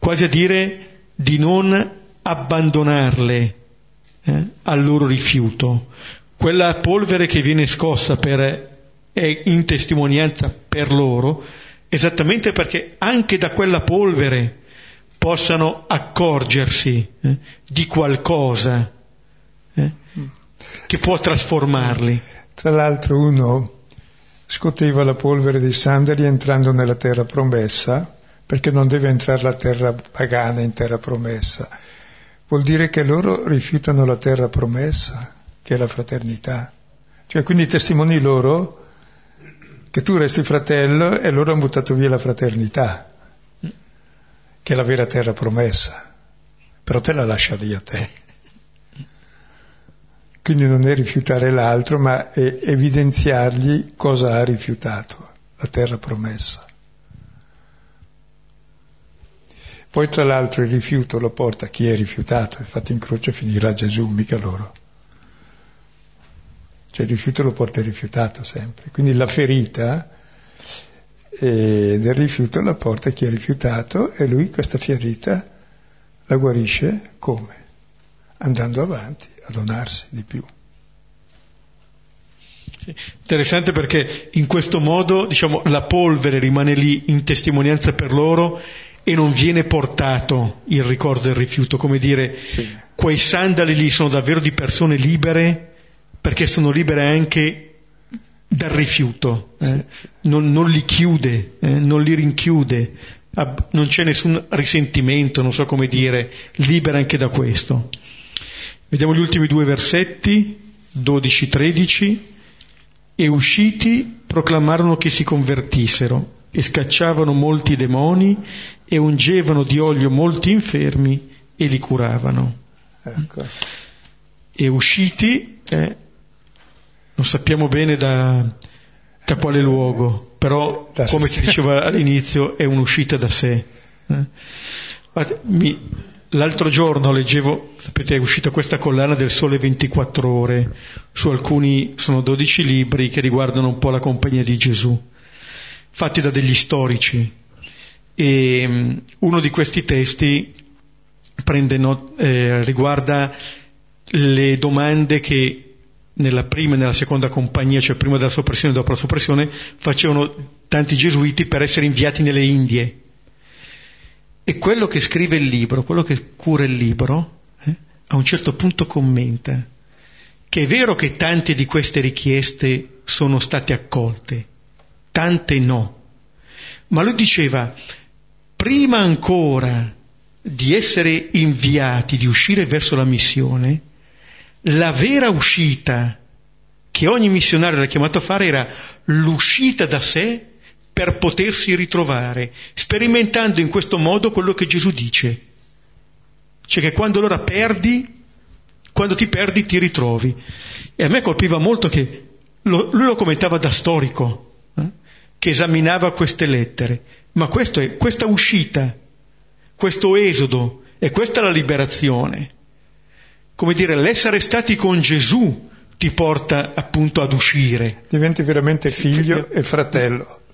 quasi a dire di non abbandonarle eh, al loro rifiuto. Quella polvere che viene scossa per, è in testimonianza per loro, esattamente perché anche da quella polvere possano accorgersi eh, di qualcosa eh, che può trasformarli. Tra l'altro uno scoteva la polvere dei sandali entrando nella terra promessa perché non deve entrare la terra pagana in terra promessa. Vuol dire che loro rifiutano la terra promessa, che è la fraternità. Cioè, quindi testimoni loro che tu resti fratello e loro hanno buttato via la fraternità, che è la vera terra promessa, però te la lascia lì a te. Quindi non è rifiutare l'altro, ma è evidenziargli cosa ha rifiutato, la terra promessa. Poi tra l'altro il rifiuto lo porta chi è rifiutato, infatti in croce finirà Gesù, mica loro. Cioè il rifiuto lo porta il rifiutato sempre. Quindi la ferita e del rifiuto la porta chi ha rifiutato e lui questa ferita la guarisce come? Andando avanti, a donarsi di più. Interessante perché in questo modo diciamo, la polvere rimane lì in testimonianza per loro e non viene portato il ricordo del rifiuto, come dire, sì. quei sandali lì sono davvero di persone libere perché sono libere anche dal rifiuto, eh? non, non, li chiude, eh? non li rinchiude, non c'è nessun risentimento, non so come dire, libera anche da questo. Vediamo gli ultimi due versetti, 12-13 e usciti proclamarono che si convertissero e scacciavano molti demoni e ungevano di olio molti infermi e li curavano. Ecco. E usciti, eh, non sappiamo bene da, da quale luogo, però come si diceva all'inizio è un'uscita da sé. Eh. Mi, L'altro giorno leggevo, sapete, è uscita questa collana del Sole 24 ore, su alcuni, sono 12 libri che riguardano un po' la compagnia di Gesù, fatti da degli storici. E um, uno di questi testi not- eh, riguarda le domande che nella prima e nella seconda compagnia, cioè prima della soppressione e dopo la soppressione, facevano tanti gesuiti per essere inviati nelle Indie. E quello che scrive il libro, quello che cura il libro, eh, a un certo punto commenta che è vero che tante di queste richieste sono state accolte, tante no, ma lui diceva, prima ancora di essere inviati, di uscire verso la missione, la vera uscita che ogni missionario era chiamato a fare era l'uscita da sé per potersi ritrovare, sperimentando in questo modo quello che Gesù dice. Cioè che quando allora perdi, quando ti perdi ti ritrovi. E a me colpiva molto che lo, lui lo commentava da storico, eh, che esaminava queste lettere. Ma è, questa uscita, questo esodo, e questa è la liberazione. Come dire, l'essere stati con Gesù ti porta appunto ad uscire. Diventi veramente figlio e fratello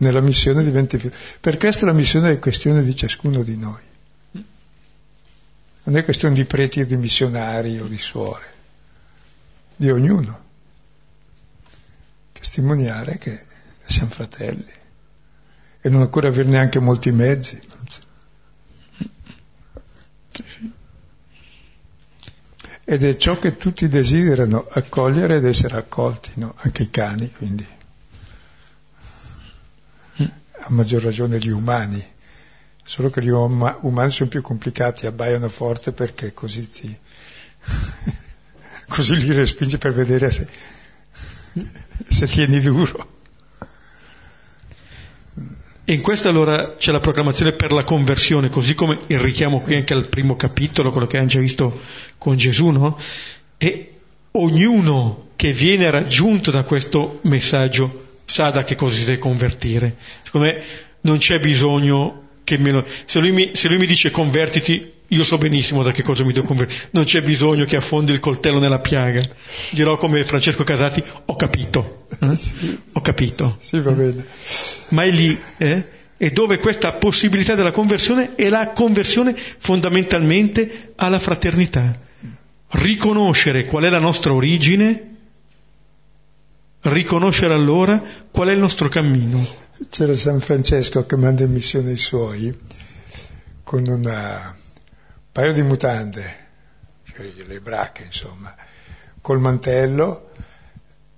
nella missione diventi figlio. Per questo la missione è questione di ciascuno di noi. Non è questione di preti o di missionari o di suore, di ognuno. Testimoniare che siamo fratelli e non ancora avere neanche molti mezzi. Ed è ciò che tutti desiderano, accogliere ed essere accolti, no? anche i cani quindi a maggior ragione gli umani, solo che gli um- umani sono più complicati, abbaiano forte perché così ti... così li respingi per vedere se, se tieni duro. E in questo allora c'è la proclamazione per la conversione, così come il richiamo qui anche al primo capitolo, quello che abbiamo già visto con Gesù, no? E ognuno che viene raggiunto da questo messaggio sa da che cosa si deve convertire. Secondo me non c'è bisogno che me lo... Se lui mi, se lui mi dice convertiti, io so benissimo da che cosa mi devo convertire. Non c'è bisogno che affondi il coltello nella piaga. Dirò come Francesco Casati, ho capito. Eh? Sì. Ho capito. Sì, va bene. Ma è lì, eh? E dove questa possibilità della conversione è la conversione fondamentalmente alla fraternità. Riconoscere qual è la nostra origine riconoscere allora qual è il nostro cammino. C'era San Francesco che manda in missione i suoi con un paio di mutande, cioè le bracche insomma, col mantello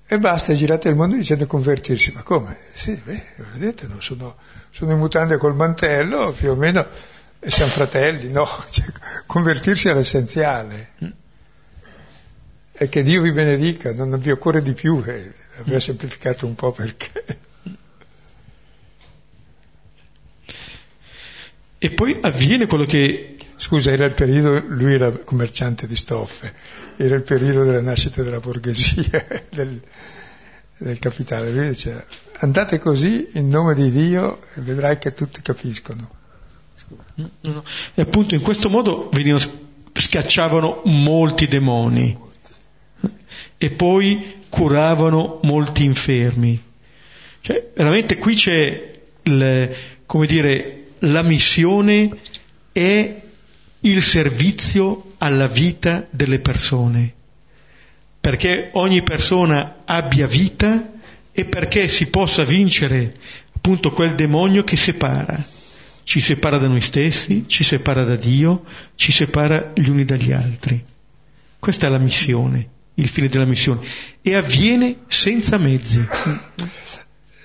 e basta, girate il mondo dicendo convertirsi. Ma come? Sì, beh, vedete, non sono, sono in mutande col mantello, più o meno, e siamo fratelli, no? Cioè, convertirsi è l'essenziale. Mm. E che Dio vi benedica, non vi occorre di più. Eh Abbiamo semplificato un po' perché. E poi avviene quello che... Scusa, era il periodo, lui era commerciante di stoffe, era il periodo della nascita della borghesia, del, del capitale. Lui diceva, andate così in nome di Dio e vedrai che tutti capiscono. No, no. E appunto in questo modo venivano, scacciavano molti demoni. E poi curavano molti infermi. Cioè, veramente qui c'è il, come dire, la missione è il servizio alla vita delle persone, perché ogni persona abbia vita e perché si possa vincere appunto quel demonio che separa, ci separa da noi stessi, ci separa da Dio, ci separa gli uni dagli altri. Questa è la missione, il fine della missione, e avviene senza mezzi.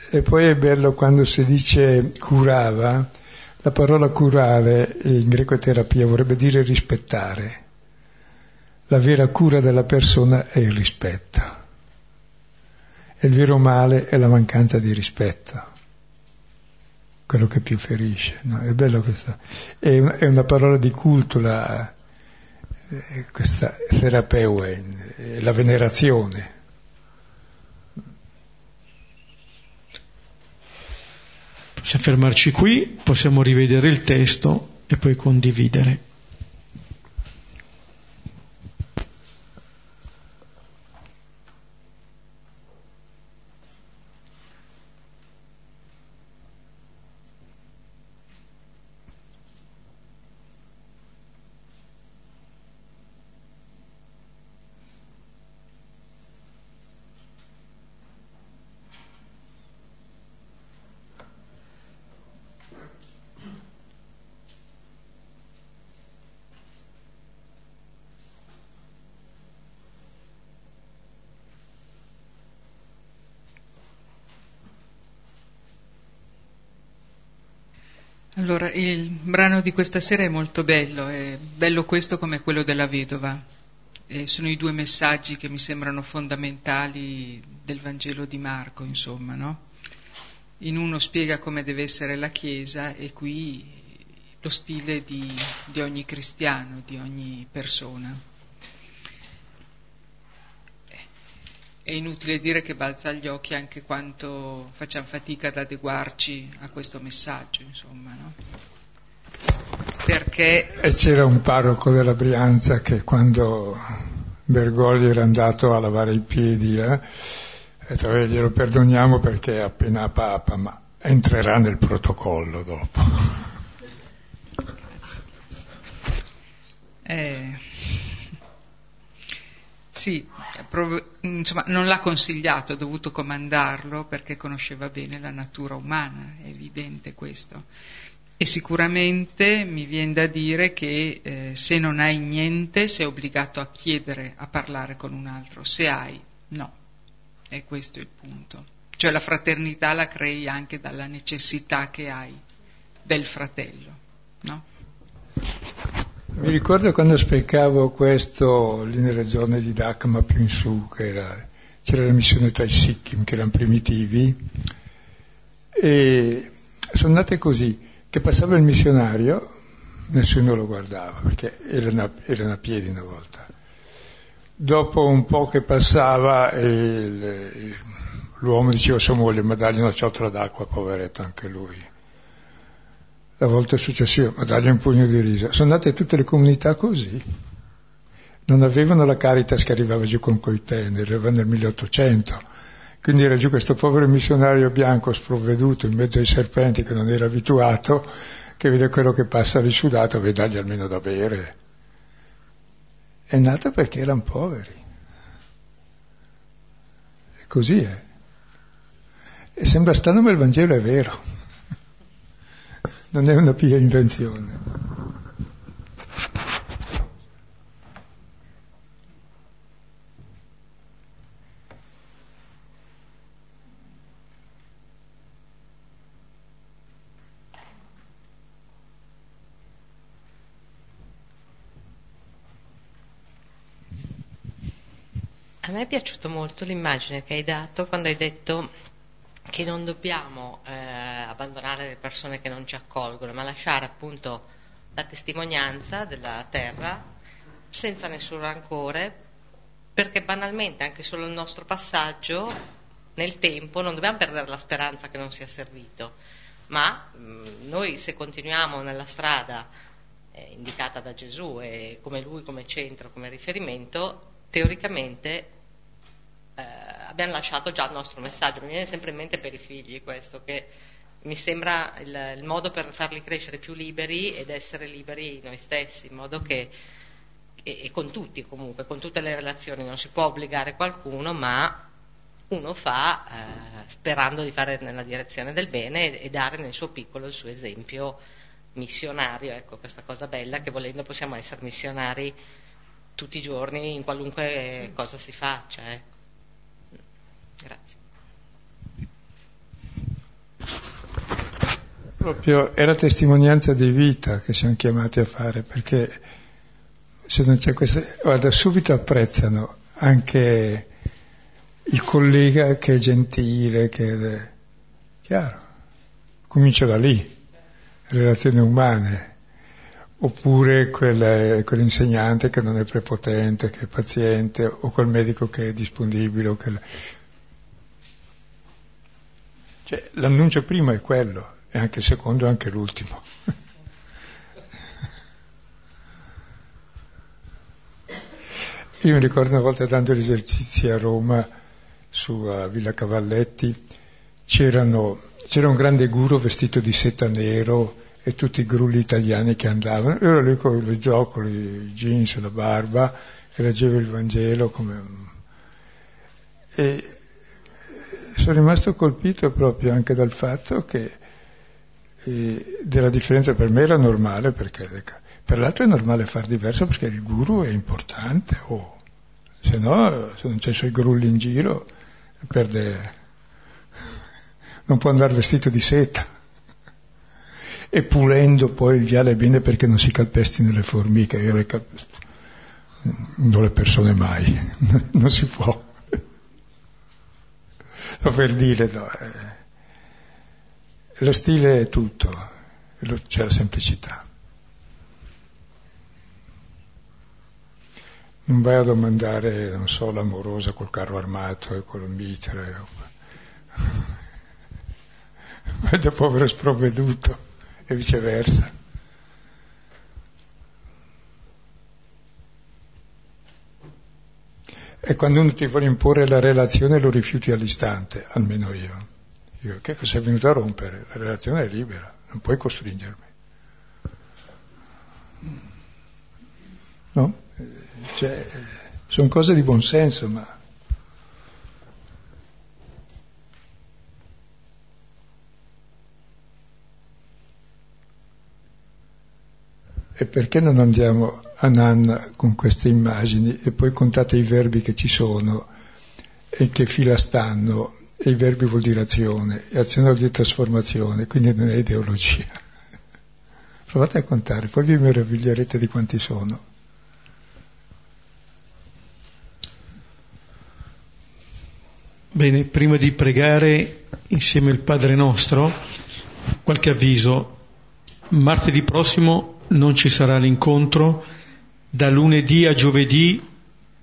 E poi è bello quando si dice curava, la parola curare in greco terapia vorrebbe dire rispettare. La vera cura della persona è il rispetto. E il vero male è la mancanza di rispetto. Quello che più ferisce. No? È bello questo. È, è una parola di culto la, eh, questa terapeue, la venerazione. Possiamo fermarci qui, possiamo rivedere il testo e poi condividere. Allora, il brano di questa sera è molto bello, è bello questo come quello della vedova. E sono i due messaggi che mi sembrano fondamentali del Vangelo di Marco, insomma, no? In uno spiega come deve essere la Chiesa e qui lo stile di, di ogni cristiano, di ogni persona. È inutile dire che balza agli occhi anche quanto facciamo fatica ad adeguarci a questo messaggio, insomma, no? Perché... E c'era un parroco della Brianza che quando Bergogli era andato a lavare i piedi, eh, ha detto, eh, glielo perdoniamo perché è appena papa, ma entrerà nel protocollo dopo. Eh, sì, insomma, non l'ha consigliato, ha dovuto comandarlo perché conosceva bene la natura umana, è evidente questo. E sicuramente mi viene da dire che eh, se non hai niente sei obbligato a chiedere, a parlare con un altro. Se hai, no. E questo è il punto. Cioè la fraternità la crei anche dalla necessità che hai del fratello, no? Mi ricordo quando spiegavo questo lì nelle zone di Dakma più in su, era, c'era la missione tra i Sikkim che erano primitivi, e sono andate così, che passava il missionario, nessuno lo guardava, perché erano, erano a piedi una volta. Dopo un po' che passava, il, l'uomo diceva a sua moglie, ma dagli una ciotola d'acqua, poveretto anche lui la volta successiva, ma dargli un pugno di riso. Sono andate tutte le comunità così. Non avevano la Caritas che arrivava giù con coi teneri, arrivava nel 1800. Quindi era giù questo povero missionario bianco sprovveduto in mezzo ai serpenti che non era abituato, che vede quello che passa risudato, vede dargli almeno da bere. È nato perché erano poveri. E così è. E sembra strano, ma il Vangelo è vero non è una pia invenzione. A me è piaciuta molto l'immagine che hai dato quando hai detto che non dobbiamo eh, abbandonare le persone che non ci accolgono, ma lasciare appunto la testimonianza della terra senza nessun rancore, perché banalmente anche solo il nostro passaggio nel tempo non dobbiamo perdere la speranza che non sia servito, ma mh, mm, noi se continuiamo nella strada eh, indicata da Gesù e come lui come centro, come riferimento, teoricamente eh, abbiamo lasciato già il nostro messaggio. Mi viene sempre in mente per i figli questo, che mi sembra il, il, modo per farli crescere più liberi ed essere liberi noi stessi, in modo che, e, e con tutti comunque, con tutte le relazioni, non si può obbligare qualcuno, ma uno fa eh, sperando di fare nella direzione del bene e, e, dare nel suo piccolo il suo esempio missionario, ecco questa cosa bella che volendo possiamo essere missionari tutti i giorni in qualunque cosa si faccia. Ecco. Grazie. Proprio è la testimonianza di vita che siamo chiamati a fare, perché se non c'è questa... Guarda, subito apprezzano anche il collega che è gentile, che è... Chiaro, comincia da lì, relazioni umane, oppure quel, quell'insegnante che non è prepotente, che è paziente, o quel medico che è disponibile. Che... Cioè, l'annuncio primo è quello, e anche il secondo e anche l'ultimo. Io mi ricordo una volta dando gli esercizi a Roma, su a Villa Cavalletti, c'era un grande guru vestito di seta nero e tutti i grulli italiani che andavano. Io ero lì con il gioco, i jeans, la barba, e leggeva il Vangelo come... E sono rimasto colpito proprio anche dal fatto che della differenza per me era normale, perché per l'altro è normale far diverso perché il guru è importante, oh. se no se non c'è i grulli in giro perde, non può andare vestito di seta e pulendo poi il viale bene perché non si calpestino le formiche, io le calpesto, non le persone mai, non si può. No, per dire, no, eh, lo stile è tutto, c'è la semplicità. Non vai a domandare, non so, l'amorosa col carro armato e col mitre. Vai da povero sprovveduto e viceversa. E quando uno ti vuole imporre la relazione lo rifiuti all'istante, almeno io. Io che sei venuto a rompere? La relazione è libera, non puoi costringermi. No? Cioè, sono cose di buonsenso, ma E perché non andiamo a Nanna con queste immagini e poi contate i verbi che ci sono e che fila stanno? E i verbi vuol dire azione, e azione vuol dire trasformazione, quindi non è ideologia. Provate a contare, poi vi meraviglierete di quanti sono. Bene, prima di pregare insieme al Padre nostro, qualche avviso. Martedì prossimo non ci sarà l'incontro da lunedì a giovedì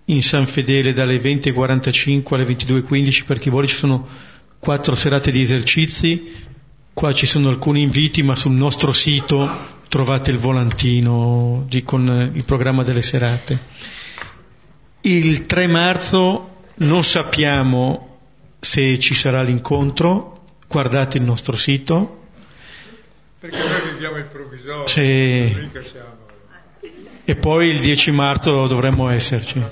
in San Fedele dalle 20.45 alle 22.15 per chi vuole ci sono quattro serate di esercizi qua ci sono alcuni inviti ma sul nostro sito trovate il volantino di, con il programma delle serate il 3 marzo non sappiamo se ci sarà l'incontro guardate il nostro sito perché noi viviamo il provvisorio, sì. E poi il 10 marzo dovremmo esserci.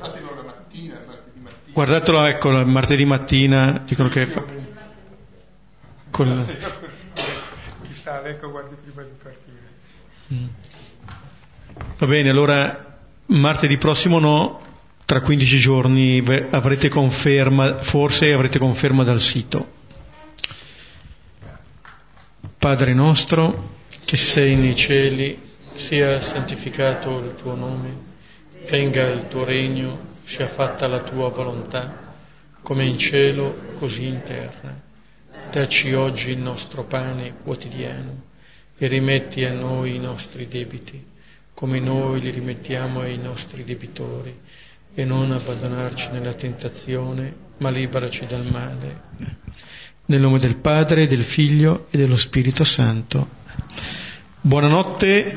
Guardatelo, ecco, martedì mattina, dicono che... Fa... Con... Chi sta, ecco, guardi prima di partire. Mm. Va bene, allora martedì prossimo no, tra 15 giorni avrete conferma, forse avrete conferma dal sito. Padre nostro, che sei nei cieli, sia santificato il tuo nome, venga il tuo regno, sia fatta la tua volontà, come in cielo, così in terra. Dacci oggi il nostro pane quotidiano e rimetti a noi i nostri debiti, come noi li rimettiamo ai nostri debitori, e non abbandonarci nella tentazione, ma liberaci dal male. Nel nome del Padre, del Figlio e dello Spirito Santo. Buonanotte